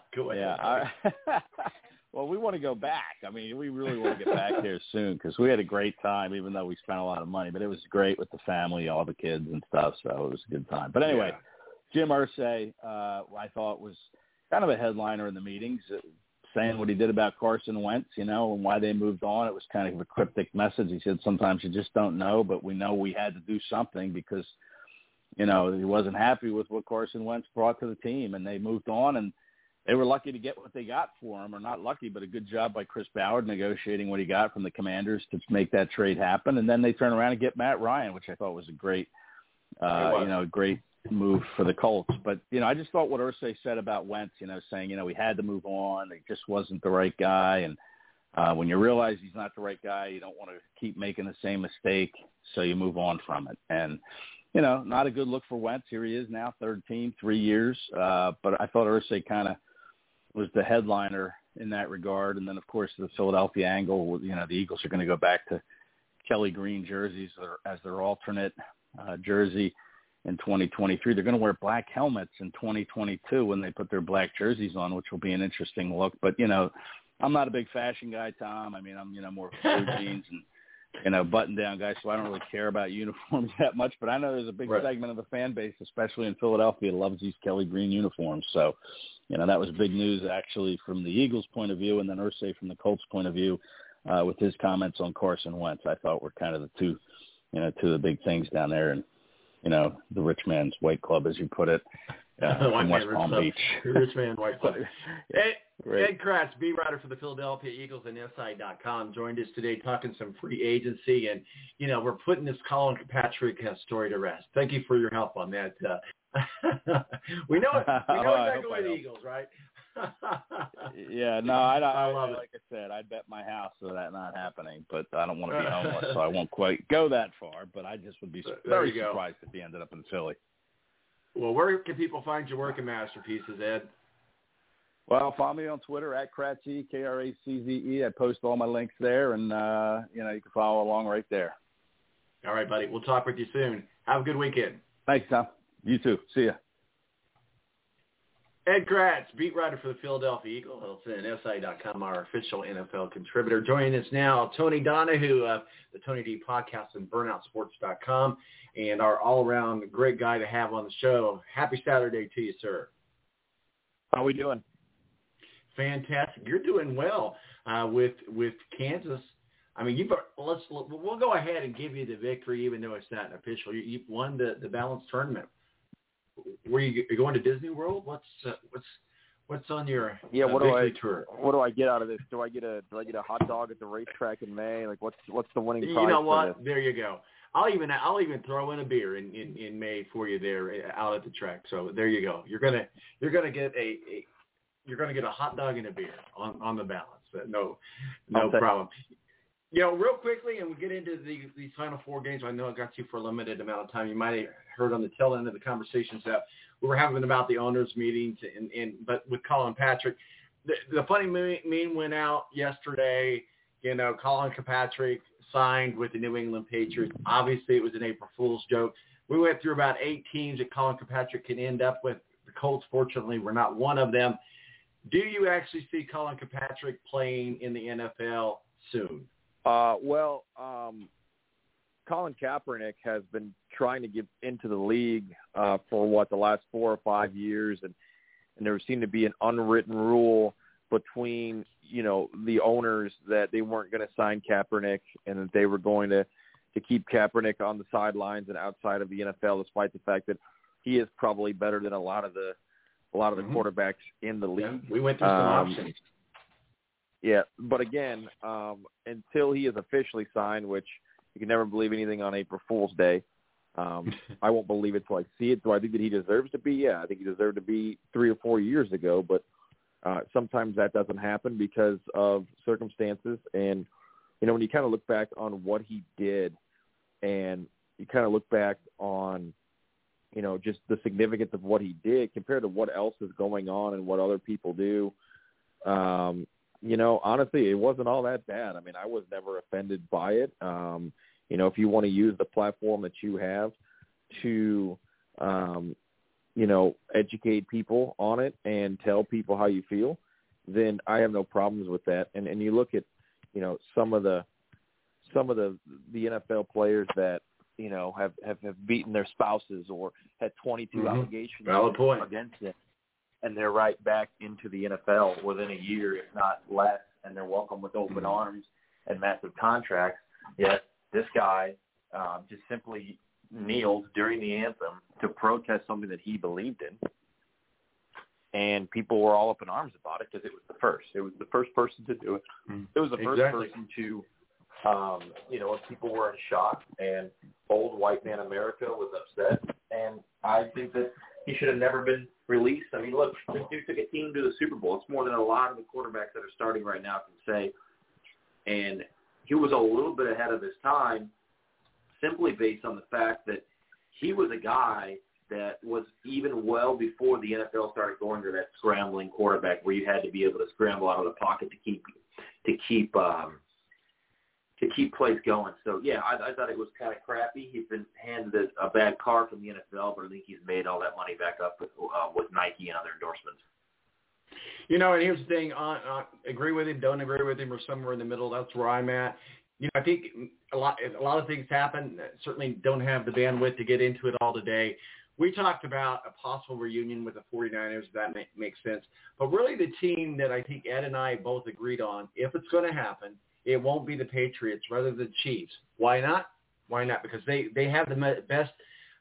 Go ahead. yeah. I, well, we want to go back. I mean, we really want to get back there soon because we had a great time, even though we spent a lot of money. But it was great with the family, all the kids and stuff. So it was a good time. But anyway, Jim Irsay, uh, I thought was kind of a headliner in the meetings, saying what he did about Carson Wentz, you know, and why they moved on. It was kind of a cryptic message. He said sometimes you just don't know, but we know we had to do something because, you know, he wasn't happy with what Carson Wentz brought to the team, and they moved on and they were lucky to get what they got for him, or not lucky, but a good job by Chris Ballard negotiating what he got from the Commanders to make that trade happen. And then they turn around and get Matt Ryan, which I thought was a great, uh, you know, a great move for the Colts. But you know, I just thought what Irsay said about Wentz, you know, saying you know he had to move on, it just wasn't the right guy, and uh, when you realize he's not the right guy, you don't want to keep making the same mistake, so you move on from it. And you know, not a good look for Wentz. Here he is now, third team, three years. Uh, but I thought Irsay kind of was the headliner in that regard. And then, of course, the Philadelphia angle, you know, the Eagles are going to go back to Kelly Green jerseys as their alternate uh, jersey in 2023. They're going to wear black helmets in 2022 when they put their black jerseys on, which will be an interesting look. But, you know, I'm not a big fashion guy, Tom. I mean, I'm, you know, more blue jeans and, you know, button down guy, so I don't really care about uniforms that much. But I know there's a big Right. segment of the fan base, especially in Philadelphia, loves these Kelly Green uniforms. So, you know, that was big news actually from the Eagles' point of view, and then Irsay from the Colts' point of view, uh, with his comments on Carson Wentz. I thought were kind of the two, you know, two of the big things down there, and you know, the rich man's white club, as you put it, uh, White West Palm. Beach. Rich man, white club. Ed, Great. Ed Kracz, beat writer for the Philadelphia Eagles and SI.com, joined us today talking some free agency. And, you know, we're putting this Colin Patrick story to rest. Thank you for your help on that. Uh, we know, we know Oh, exactly I the. Eagles, right? Yeah, no, I, I, I love it. like I said, I'd bet my house for that not happening, but I don't want to be homeless, so I won't quite go that far. But I just would be There very you go. surprised if he ended up in Philly. Well, where can people find your work and masterpieces, Ed? Well, follow me on Twitter at Kratzy, K R A C Z E. I post all my links there, and uh, you know you can follow along right there. All right, buddy. We'll talk with you soon. Have a good weekend. Thanks, Tom. You too. See ya. Ed Kracz, beat writer for the Philadelphia Eagles and SI.com, our official NFL contributor. Joining us now, Tony Donahue of the Tony D Podcast and BurnoutSports.com, and our all-around great guy to have on the show. Happy Saturday to you, sir. How are we doing? Fantastic. You're doing well uh, with with Kansas. I mean, you've let's we'll go ahead and give you the victory, even though it's not official. You, you've won the the balance tournament. Were you going to Disney World? What's uh, what's what's on your Yeah, uh, what do I tour? what do I get out of this? Do I get a do I get a hot dog at the racetrack in May? Like what's what's the winning prize? You know what? There you go. I'll even I'll even throw in a beer in, in, in May for you there uh, out at the track. So there you go. You're gonna you're gonna get a, a you're gonna get a hot dog and a beer on on the balance. But no no I'll take- problem. You know, real quickly, and we get into the, these final four games. I know I got you for a limited amount of time. You might have heard on the tail end of the conversations that we were having about the owners meetings, and, and but with Colin Patrick, the, the funny meme went out yesterday. You know, Colin Patrick signed with the New England Patriots. Obviously, it was an April Fool's joke. We went through about eight teams that Colin Patrick can end up with. The Colts, fortunately, were not one of them. Do you actually see Colin Patrick playing in the NFL soon? Uh, well, um, Colin Kaepernick has been trying to get into the league uh, for what the last four or five years, and and there seemed to be an unwritten rule between you know the owners that they weren't going to sign Kaepernick and that they were going to to keep Kaepernick on the sidelines and outside of the NFL, despite the fact that he is probably better than a lot of the a lot of the mm-hmm. quarterbacks in the league. Yeah, we went through some um, options. Yeah, but again, um, until he is officially signed, which you can never believe anything on April Fool's Day. Um, I won't believe it till I see it. Do I think that he deserves to be? Yeah, I think he deserved to be three or four years ago. But uh, sometimes that doesn't happen because of circumstances. And you know, when you kind of look back on what he did, and you kind of look back on, you know, just the significance of what he did compared to what else is going on and what other people do. Um, you know, honestly, it wasn't all that bad. I mean, I was never offended by it. Um, you know, if you want to use the platform that you have to, um, you know, educate people on it and tell people how you feel, then I have no problems with that. And and you look at, you know, some of the some of the the NFL players that you know have have, have beaten their spouses or had 22 mm-hmm. allegations Valid point. against them and they're right back into the NFL within a year, if not less, and they're welcome with open mm-hmm. arms and massive contracts. Yet this guy um, just simply kneeled during the anthem to protest something that he believed in, and people were all up in arms about it because it was the first. It was the first person to do it. Mm-hmm. It was the first exactly. person to, um, you know, people were in shock, and old white man America was upset, and I think that he should have never been released. I mean, look, this dude took a team to the Super Bowl. It's more than a lot of the quarterbacks that are starting right now can say. And he was a little bit ahead of his time simply based on the fact that he was a guy that was even well before the NFL started going to that scrambling quarterback where you had to be able to scramble out of the pocket to keep to keep um, to keep plays going. So yeah, I, I thought it was kind of crappy. He's been handed a, a bad car from the NFL, but I think he's made all that money back up with uh, with Nike and other endorsements. You know, and here's the thing: uh, uh, agree with him, don't agree with him, or somewhere in the middle. That's where I'm at. You know, I think a lot a lot of things happen. Certainly, don't have the bandwidth to get into it all today. We talked about a possible reunion with the 49ers. If that may, makes sense. But really, the team that I think Ed and I both agreed on, if it's going to happen, it won't be the Patriots, rather the Chiefs. Why not? Why not? Because they they have the best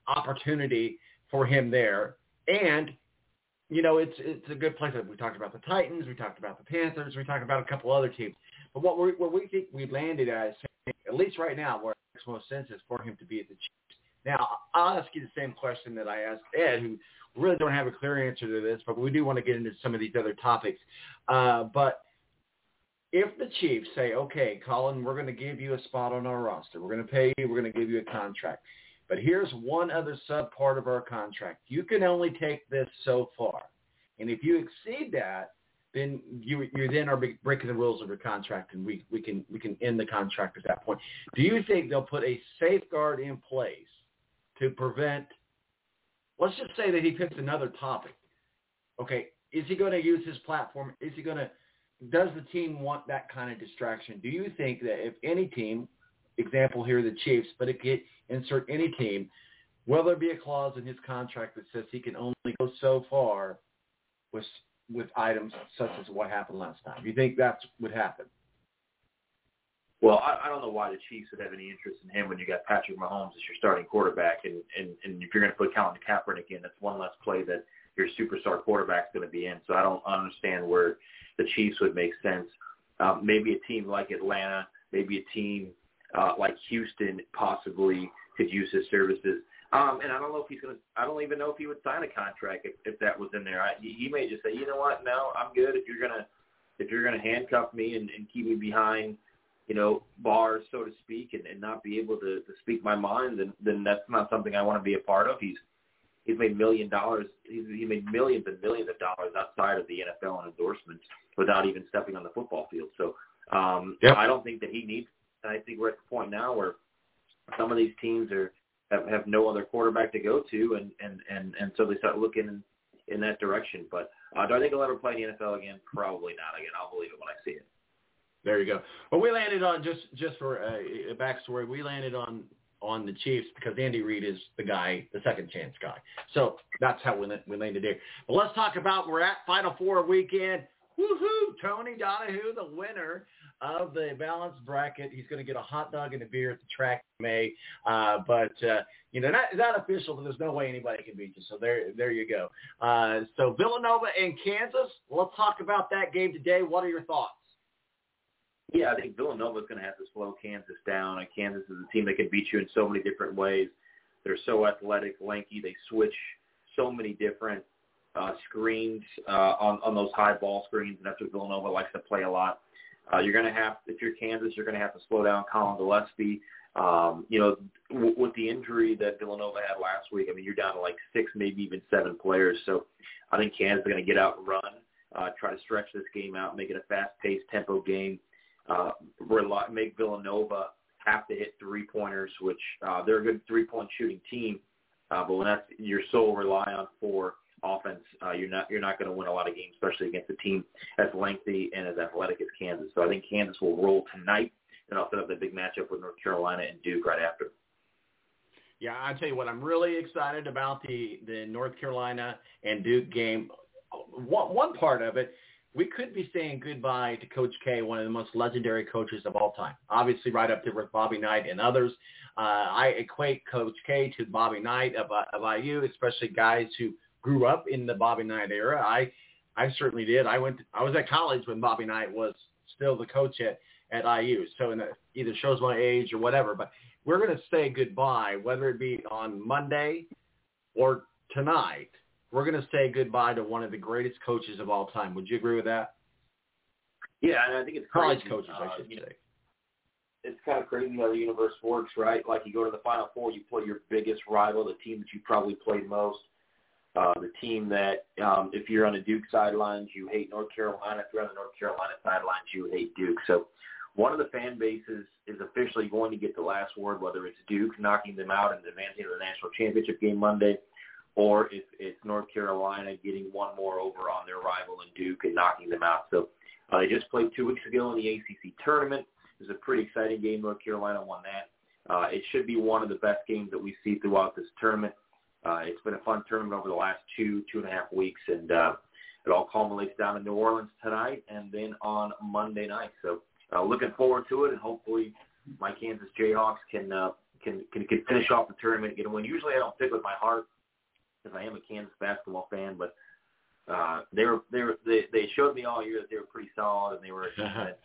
opportunity for him there, and you know it's it's a good place. We talked about the Titans, we talked about the Panthers, we talked about a couple other teams. But what we what we think we landed at, is, at least right now, where it makes most sense is for him to be at the Chiefs. Now I'll ask you the same question that I asked Ed, who really don't have a clear answer to this, but we do want to get into some of these other topics. Uh, but if the Chiefs say, okay, Colin, we're going to give you a spot on our roster. We're going to pay you. We're going to give you a contract. But here's one other sub part of our contract. You can only take this so far. And if you exceed that, then you you then are breaking the rules of your contract, and we, we can we can end the contract at that point. Do you think they'll put a safeguard in place to prevent? Let's just say that he picks another topic. Okay, is he going to use his platform? Is he going to does the team want that kind of distraction? Do you think that if any team, example here the Chiefs, but it could insert any team, will there be a clause in his contract that says he can only go so far with with items such as what happened last time? Do you think that would happen? Well, I, I don't know why the Chiefs would have any interest in him when you got Patrick Mahomes as your starting quarterback, and and, and if you're going to put Colin Kaepernick in, that's one less play that your superstar quarterback's going to be in. So I don't understand where the Chiefs would make sense. Um, maybe a team like Atlanta, maybe a team uh, like Houston possibly could use his services. Um, and I don't know if he's going to. I don't even know if he would sign a contract if, if that was in there. I, he may just say, you know what, no, I'm good. If you're gonna if you're gonna handcuff me and, and keep me behind, you know, bars so to speak, and, and not be able to, to speak my mind, then then that's not something I want to be a part of. He's he's made million dollars. He's he made millions and millions of dollars outside of the NFL and endorsements without even stepping on the football field. So um, Yep. I don't think that he needs. I think we're at the point now where some of these teams are have, have no other quarterback to go to, and and and and so they start looking in, in that direction. But uh, do I think he'll ever play in the NFL again? Probably not. Again, I'll believe it when I see it. There you go. Well, we landed on just just for a, a backstory. We landed on on the Chiefs because Andy Reid is the guy, the second chance guy. So that's how we we landed there. But let's talk about we're at Final Four weekend. Woohoo! Tony Donahue, the winner of the balance bracket. He's going to get a hot dog and a beer at the track in May. Uh, but uh, you know, not not official, but there's no way anybody can beat you. So there there you go. Uh, so Villanova and Kansas. Let's talk about that game today. What are your thoughts? Yeah, I think Villanova's going to have to slow Kansas down. And Kansas is a team that can beat you in so many different ways. They're so athletic, lanky. They switch so many different uh, screens uh, on on those high ball screens, and that's what Villanova likes to play a lot. Uh, you're going to have, if you're Kansas, you're going to have to slow down Collin Gillespie. Um, you know, w- with the injury that Villanova had last week, I mean, you're down to like six, maybe even seven players. So I think Kansas is going to get out and run, uh, try to stretch this game out, make it a fast-paced tempo game, uh, rely, make Villanova have to hit three-pointers, which uh, they're a good three-point shooting team. Uh, but when that's your sole rely on for offense, uh, you're not you're not going to win a lot of games, especially against a team as lengthy and as athletic as Kansas. So I think Kansas will roll tonight, and I'll set up the big matchup with North Carolina and Duke right after. Yeah, I tell you what, I'm really excited about the the North Carolina and Duke game. One one part of it, we could be saying goodbye to Coach K, one of the most legendary coaches of all time. Obviously, right up there with Bobby Knight and others. Uh, I equate Coach K to Bobby Knight of, uh, of IU, especially guys who grew up in the Bobby Knight era. I I certainly did. I went. To, I was at college when Bobby Knight was still the coach at at IU. So in the, either shows my age or whatever. But we're going to say goodbye, whether it be on Monday or tonight. We're going to say goodbye to one of the greatest coaches of all time. Would you agree with that? Yeah, and I think it's College crazy, coaches, uh, I should you know, say. it's kind of crazy how the universe works, right? Like you go to the Final Four, you play your biggest rival, the team that you probably played most, uh, the team that um, if you're on the Duke sidelines, you hate North Carolina. If you're on the North Carolina sidelines, you hate Duke. So one of the fan bases is officially going to get the last word, whether it's Duke knocking them out and advancing to the national championship game Monday, or if it's North Carolina getting one more over on their rival in Duke and knocking them out. So uh, they just played two weeks ago in the ACC tournament. It was a pretty exciting game. North Carolina won that. Uh, it should be one of the best games that we see throughout this tournament. Uh, it's been a fun tournament over the last two, two and a half weeks, and uh, it all culminates down in New Orleans tonight and then on Monday night. So uh, looking forward to it, and hopefully my Kansas Jayhawks can uh, can, can can finish off the tournament and get a win. Usually I don't pick with my heart because I am a Kansas basketball fan, but uh, they were they were they, they showed me all year that they were pretty solid and they were that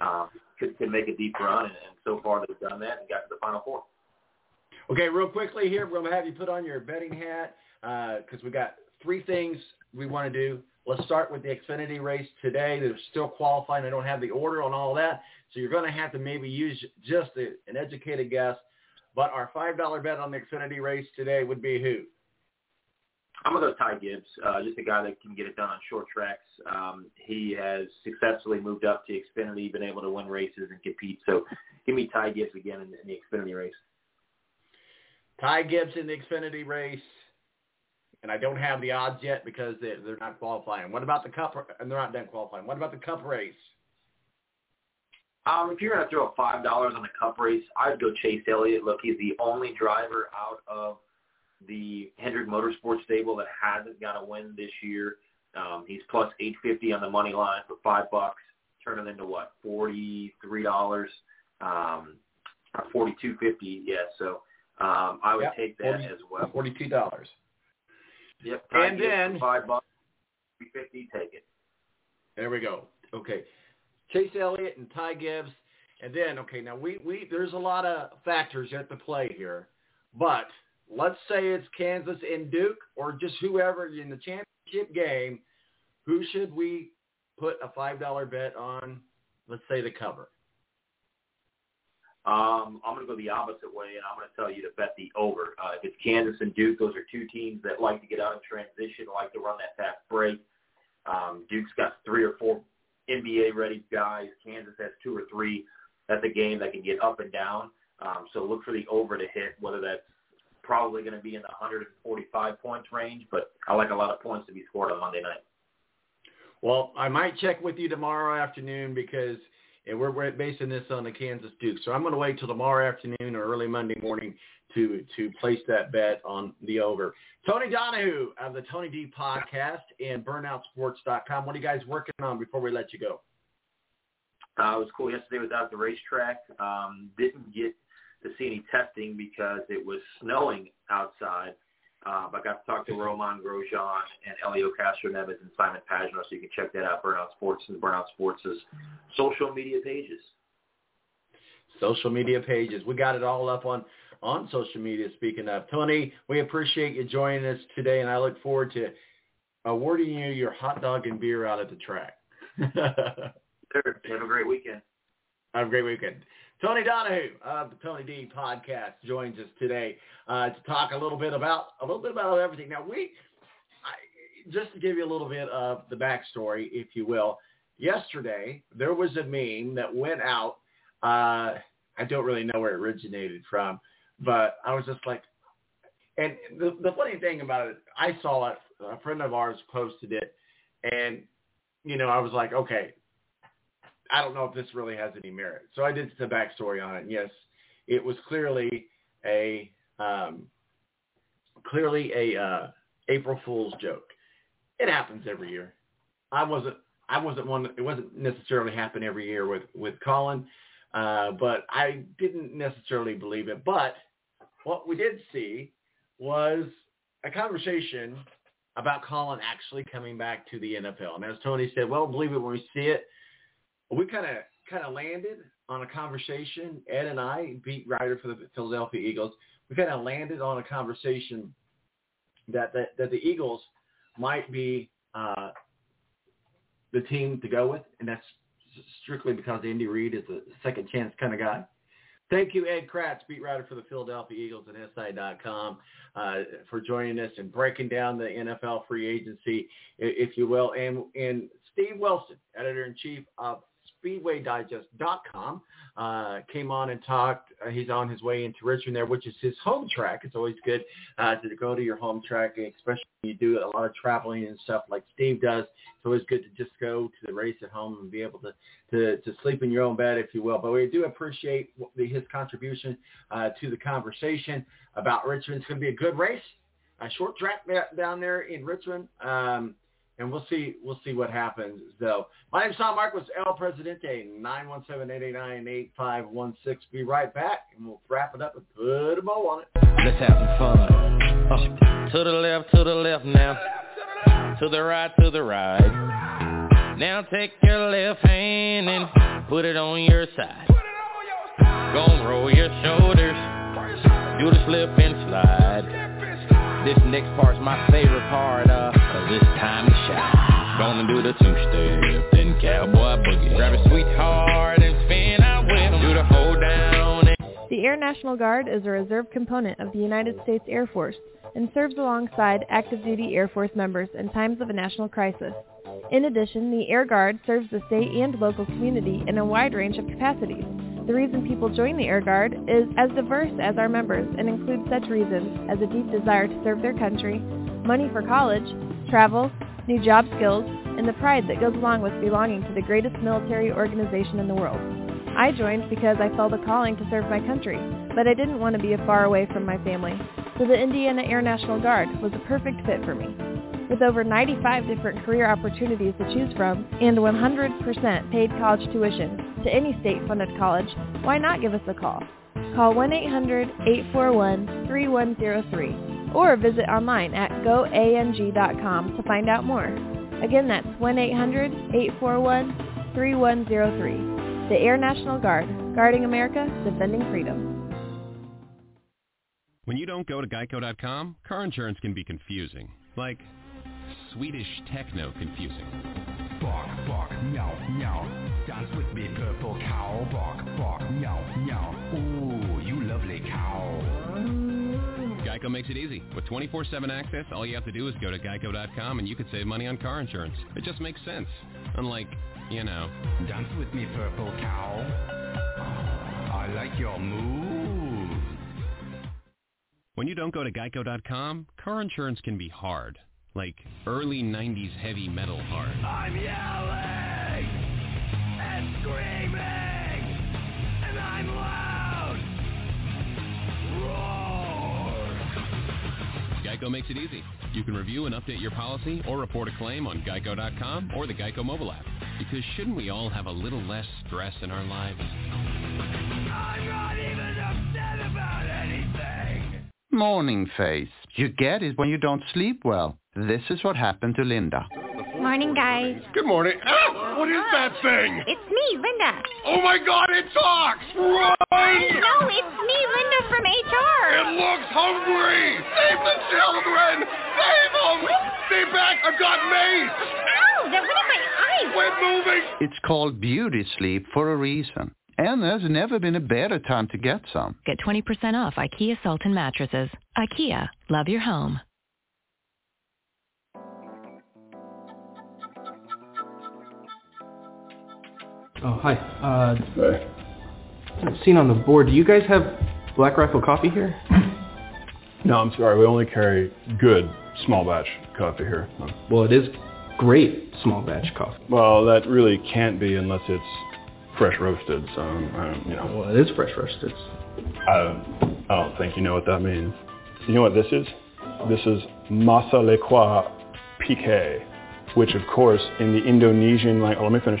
uh, could could make a deep run, and, and so far they've done that and got to the Final Four. Okay, real quickly here, we're going to have you put on your betting hat because we got three things we want to do. Let's start with the Xfinity race today. They're still qualifying. I don't have the order on all that, so you're going to have to maybe use just a, an educated guess. But our $5 bet on the Xfinity race today would be who? I'm gonna go Ty Gibbs, uh, just a guy that can get it done on short tracks. Um, he has successfully moved up to Xfinity, been able to win races and compete. So give me Ty Gibbs again in, in the Xfinity race. Ty Gibbs in the Xfinity race, and I don't have the odds yet because they're, they're not qualifying. What about the Cup? And they're not done qualifying. What about the Cup race? Um, if you're gonna throw five dollars on the Cup race, I'd go Chase Elliott. Look, he's the only driver out of the Hendrick Motorsports stable that hasn't got a win this year. Um, he's plus eight fifty on the money line for five bucks, turning into what forty three dollars, um, or forty two fifty. Yeah, so um, I would Yep, take that 40 as well. Forty-two dollars. Yep, And then- five bucks, 50, take it. There we go. Okay. Chase Elliott and Ty Gibbs. And then, okay, now we, we there's a lot of factors at the play here. But let's say it's Kansas and Duke or just whoever in the championship game, who should we put a five dollar bet on, let's say the cover? Um, I'm going to go the opposite way, and I'm going to tell you to bet the over. Uh, if it's Kansas and Duke, those are two teams that like to get out in transition, like to run that fast break. Um, Duke's got three or four NBA-ready guys. Kansas has two or three. That's a game that can get up and down. Um, so look for the over to hit, whether that's probably going to be in the 145 points range, but I like a lot of points to be scored on Monday night. Well, I might check with you tomorrow afternoon because and we're, we're basing this on the Kansas Duke. So I'm going to wait till tomorrow afternoon or early Monday morning to to place that bet on the over. Tony Donahue of the Tony D podcast and burnoutsports.com. What are you guys working on before we let you go? Uh, it was cool yesterday. Was out at the racetrack. Um, didn't get to see any testing because it was snowing outside. Uh, but I got to talk to Romain Grosjean and Helio Castroneves and Simon Pagenaud, so you can check that out. Burnout Sports and Burnout Sports' social media pages. Social media pages. We got it all up on on social media. Speaking of Tony, we appreciate you joining us today, and I look forward to awarding you your hot dog and beer out at the track. sure. Have a great weekend. Have a great weekend. Tony Donahue of the Tony D podcast joins us today uh, to talk a little bit about a little bit about everything. Now we, I, just to give you a little bit of the backstory, if you will. Yesterday there was a meme that went out. Uh, I don't really know where it originated from, but I was just like, and the, the funny thing about it, I saw it. A friend of ours posted it, and you know I was like, okay, I don't know if this really has any merit. So I did the backstory on it. And yes, it was clearly a um, clearly a uh, April Fool's joke. It happens every year. I wasn't I wasn't one. It wasn't necessarily happen every year with with Colin, uh, but I didn't necessarily believe it. But what we did see was a conversation about Colin actually coming back to the NFL. And as Tony said, well, believe it when we see it we kind of kind of landed on a conversation. Ed and I, beat writer for the Philadelphia Eagles, we kind of landed on a conversation that that, that the Eagles might be uh, the team to go with, and that's strictly because Andy Reid is a second chance kind of guy. Thank you, Ed Kracz, beat writer for the Philadelphia Eagles at SI.com, uh, for joining us and breaking down the NFL free agency, if you will. And, and Steve Wilson, editor-in-chief of SpeedwayDigest.com, uh, came on and talked. Uh, he's on his way into Richmond there, which is his home track. It's always good uh, to go to your home track, especially when you do a lot of traveling and stuff like Steve does. It's always good to just go to the race at home and be able to, to, to sleep in your own bed, if you will. But we do appreciate the, his contribution uh, to the conversation about Richmond. It's going to be a good race, a short track down there in Richmond. Um, and we'll see we'll see what happens. So my name's Tom Marcos, El Presidente, 917-889-8516. Be right back, and we'll wrap it up and put a bow on it. Let's have some fun. Uh, to the left, to the left now. To the right, to the right. Now take your left hand and put it on your side. Gonna roll your shoulders. Do the slip and slide. This next part's my favorite part uh, this time to. Gonna do the two-step, then cowboy boogie. Grab a sweetheart and spin out with him. Do the hold down. And- the Air National Guard is a reserve component of the United States Air Force and serves alongside active duty Air Force members in times of a national crisis. In addition, the Air Guard serves the state and local community in a wide range of capacities. The reason people join the Air Guard is as diverse as our members and includes such reasons as a deep desire to serve their country, money for college, travel, new job skills, and the pride that goes along with belonging to the greatest military organization in the world. I joined because I felt a calling to serve my country, but I didn't want to be far away from my family, so the Indiana Air National Guard was a perfect fit for me. With over 95 different career opportunities to choose from and 100% paid college tuition to any state-funded college, why not give us a call? Call 1-800-841-3103 or visit online at goang.com to find out more. Again, that's 1-800-841-3103. The Air National Guard, guarding America, defending freedom. When you don't go to geico.com, car insurance can be confusing. Like Swedish techno confusing. Fuck, fuck, meow, meow. Dance with me, purple cow. Bark, bark, meow, meow. Geico makes it easy. With 24-7 access, all you have to do is go to geico.com and you could save money on car insurance. It just makes sense. Unlike, you know. Dance with me, purple cow. I like your move. When you don't go to geico.com, car insurance can be hard. Like early 90s heavy metal hard. I'm yelling Geico makes it easy. You can review and update your policy or report a claim on geico.com or the Geico mobile app. Because shouldn't we all have a little less stress in our lives? I'm not even upset about anything. Morning face. You get it when you don't sleep well. This is what happened to Linda. Morning, guys. Good morning. Ah, what is that thing? It's me, Linda. Oh my God, it talks! Run! No, it's me, Linda from HR. It looks hungry! Save the children! Save them! Stay back! I've got mace! Ow, that went in my eye. Quit moving! It's called beauty sleep for a reason. And there's never been a better time to get some. Get 20% off IKEA Sultan mattresses. IKEA, love your home. Oh, hi. Uh, seen on the board, do you guys have Black Rifle coffee here? No, I'm sorry. We only carry good small batch coffee here. Well, it is great small batch coffee. Well, that really can't be unless it's fresh roasted. So, um, you know. Well, it is fresh roasted. I, I don't think you know what that means. You know what this is? This is Masa Lekwa Pique, which of course in the Indonesian language, oh, let me finish.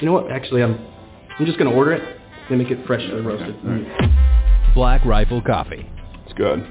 You know what? Actually, I'm I'm just gonna order it. They make it fresh and roasted. Black Rifle Coffee. It's good.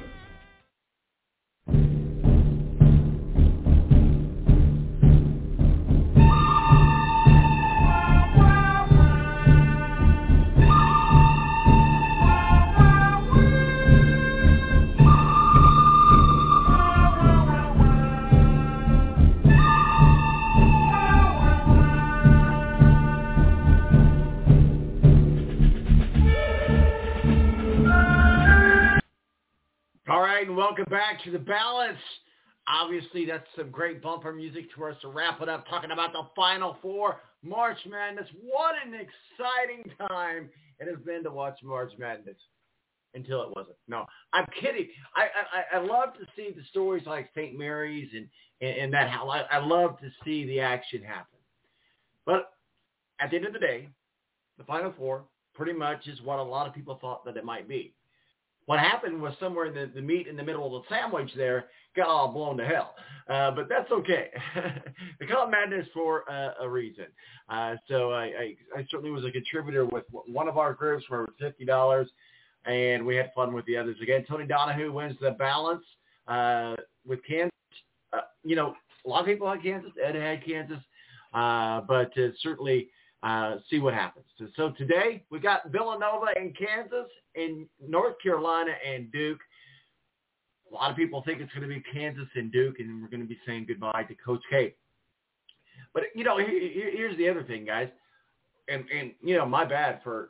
To the balance. Obviously, that's some great bumper music to us to wrap it up, talking about the Final Four, March Madness. What an exciting time it has been to watch March Madness until it wasn't. No, I'm kidding. I I, I love to see the stories like St. Mary's and, and, and that how I, I love to see the action happen. But at the end of the day, the Final Four pretty much is what a lot of people thought that it might be. What happened was somewhere in the, the meat in the middle of the sandwich there got all blown to hell. Uh, but that's okay. they call it madness for uh, a reason. Uh, so I, I, I certainly was a contributor with one of our groups for $50, and we had fun with the others. Again, Tony Donahue wins the balance uh, with Kansas. Uh, you know, a lot of people had Kansas. Ed had Kansas. Uh, but uh, certainly uh, see what happens. So, today we got Villanova and Kansas, and North Carolina and Duke. A lot of people think it's going to be Kansas and Duke, and we're going to be saying goodbye to Coach K. But you know, here, here- here's the other thing, guys, and and you know, my bad for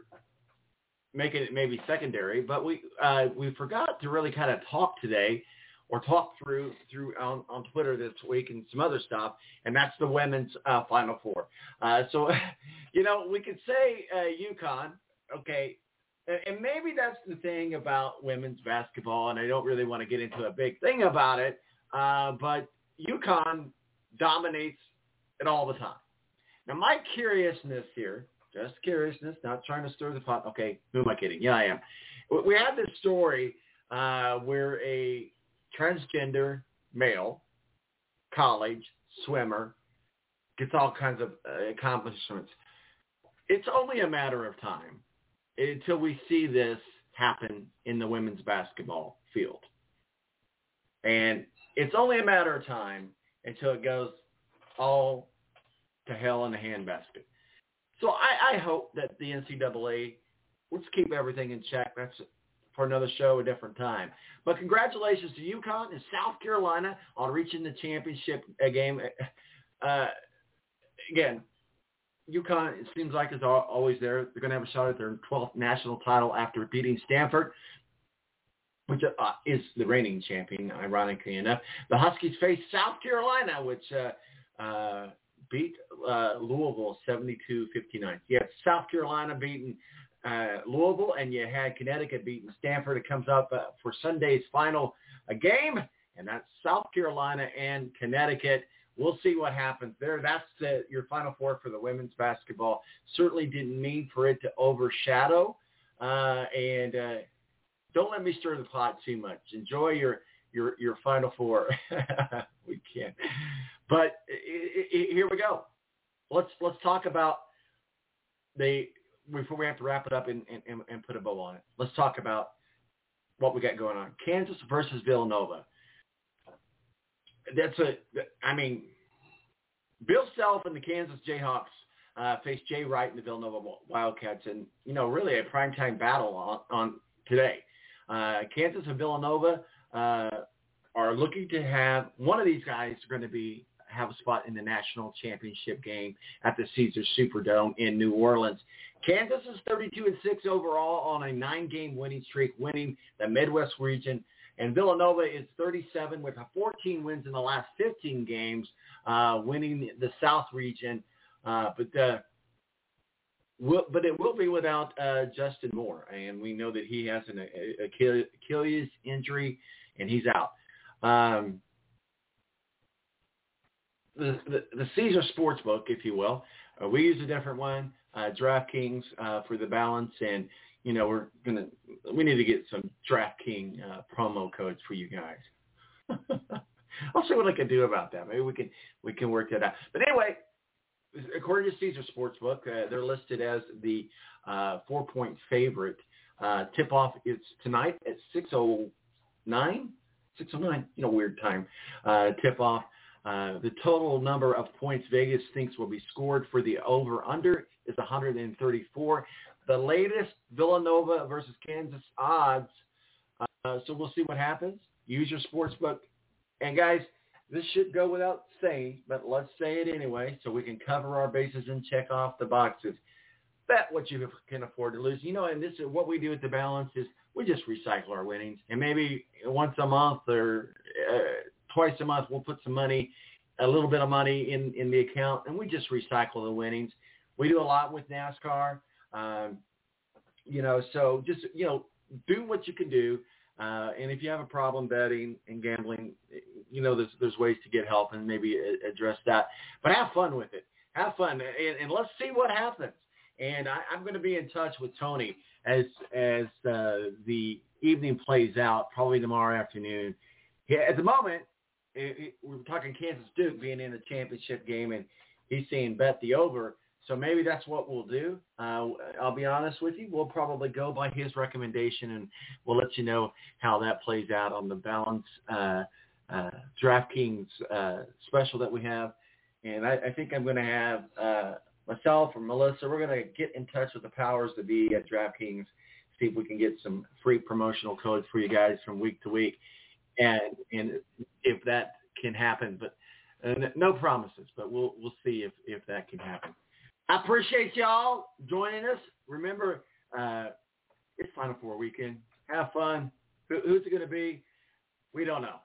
making it maybe secondary, but we uh, we forgot to really kind of talk today or talk through through on, on Twitter this week and some other stuff, and that's the women's uh, Final Four. Uh, so, you know, we could say uh, UConn, okay, and, maybe that's the thing about women's basketball, and I don't really want to get into a big thing about it, uh, but UConn dominates it all the time. Now, my curiousness here, just curiousness, not trying to stir the pot. Okay, who am I kidding? Yeah, I am. We- We had this story uh, where a transgender male, college swimmer, gets all kinds of uh, accomplishments. it's only a matter of time until we see this happen in the women's basketball field. And it's only a matter of time until it goes all to hell in a handbasket. So I, I hope that the NCAA, let's keep everything in check. That's for another show, a different time. But congratulations to UConn and South Carolina on reaching the championship game. Uh, again, UConn, it seems like is always there. They're going to have a shot at their 12th national title after beating Stanford, which uh, is the reigning champion, ironically enough. The Huskies face South Carolina, which uh, uh, beat uh, Louisville 72-59. You had South Carolina beating uh, Louisville, and you had Connecticut beating Stanford. It comes up uh, for Sunday's final game, and that's South Carolina and Connecticut. We'll see what happens there. That's the, your Final Four for the women's basketball. Certainly didn't mean for it to overshadow, uh, and uh, don't let me stir the pot too much. Enjoy your your your Final Four. we can't. but it, it, here we go. Let's let's talk about the before we have to wrap it up and, and, and put a bow on it. Let's talk about what we got going on. Kansas versus Villanova that's a, I mean, Bill Self and the Kansas Jayhawks uh, faced Jay Wright and the Villanova Wildcats, and you know, really a primetime battle on, on today. Uh, Kansas and Villanova uh, are looking to have one of these guys going to be have a spot in the national championship game at the Caesars Superdome in New Orleans. Kansas is 32 and 6 overall on a nine-game winning streak, winning the Midwest region. And Villanova is 37 with 14 wins in the last 15 games, uh, winning the South region. Uh, but will, but it will be without uh, Justin Moore, and we know that he has an Achilles injury, and he's out. Um, the, the, the Caesar Sportsbook, if you will, uh, we use a different one, uh, DraftKings uh, for the balance, and you know, we're gonna we need to get some DraftKings uh, promo codes for you guys. I'll see what I can do about that. Maybe we can we can work that out. But anyway, according to Caesar Sportsbook, uh, they're listed as the uh, four point favorite. Uh, tip off is tonight at six oh nine. 609, you know, weird time. Uh, tip off. Uh, the total number of points Vegas thinks will be scored for the over-under is 134 the latest Villanova versus Kansas odds. Uh, so we'll see what happens. Use your sports book. And guys, this should go without saying, but let's say it anyway so we can cover our bases and check off the boxes. Bet what you can afford to lose. You know, and this is what we do at the balance is we just recycle our winnings. And maybe once a month or uh, twice a month we'll put some money, a little bit of money in, in the account, and we just recycle the winnings. We do a lot with NASCAR. Um, you know, so just, you know, do what you can do. Uh, and if you have a problem betting and gambling, you know, there's, there's ways to get help and maybe address that. But have fun with it. Have fun. And, and let's see what happens. And I, I'm going to be in touch with Tony as as uh, the evening plays out, probably tomorrow afternoon. Yeah, at the moment, it, it, we're talking Kansas Duke being in the championship game, and he's saying bet the over. So maybe that's what we'll do. Uh, I'll be honest with you. We'll probably go by his recommendation, and we'll let you know how that plays out on the balance uh, uh, DraftKings uh, special that we have. And I, I think I'm going to have uh, myself or Melissa. We're going to get in touch with the powers that be at DraftKings, see if we can get some free promotional codes for you guys from week to week, and and if that can happen. But uh, no promises, but we'll we'll see if if that can happen. I appreciate y'all joining us. Remember, uh, it's Final Four weekend. Have fun. Who, who's it going to be? We don't know.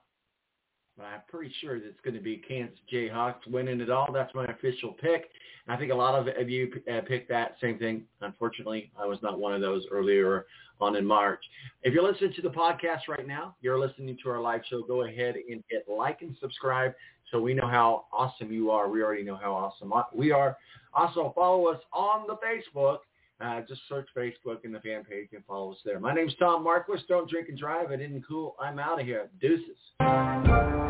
But I'm pretty sure that it's going to be Kansas Jayhawks winning it all. That's my official pick. And I think a lot of you uh, picked that same thing. Unfortunately, I was not one of those earlier on in March. If you're listening to the podcast right now, you're listening to our live show, go ahead and hit like and subscribe so we know how awesome you are. We already know how awesome we are. Also, follow us on the Facebook. Uh, just search Facebook in the fan page and follow us there. My name's Tom Marquis. Don't drink and drive. It isn't cool. I'm out of here. Deuces.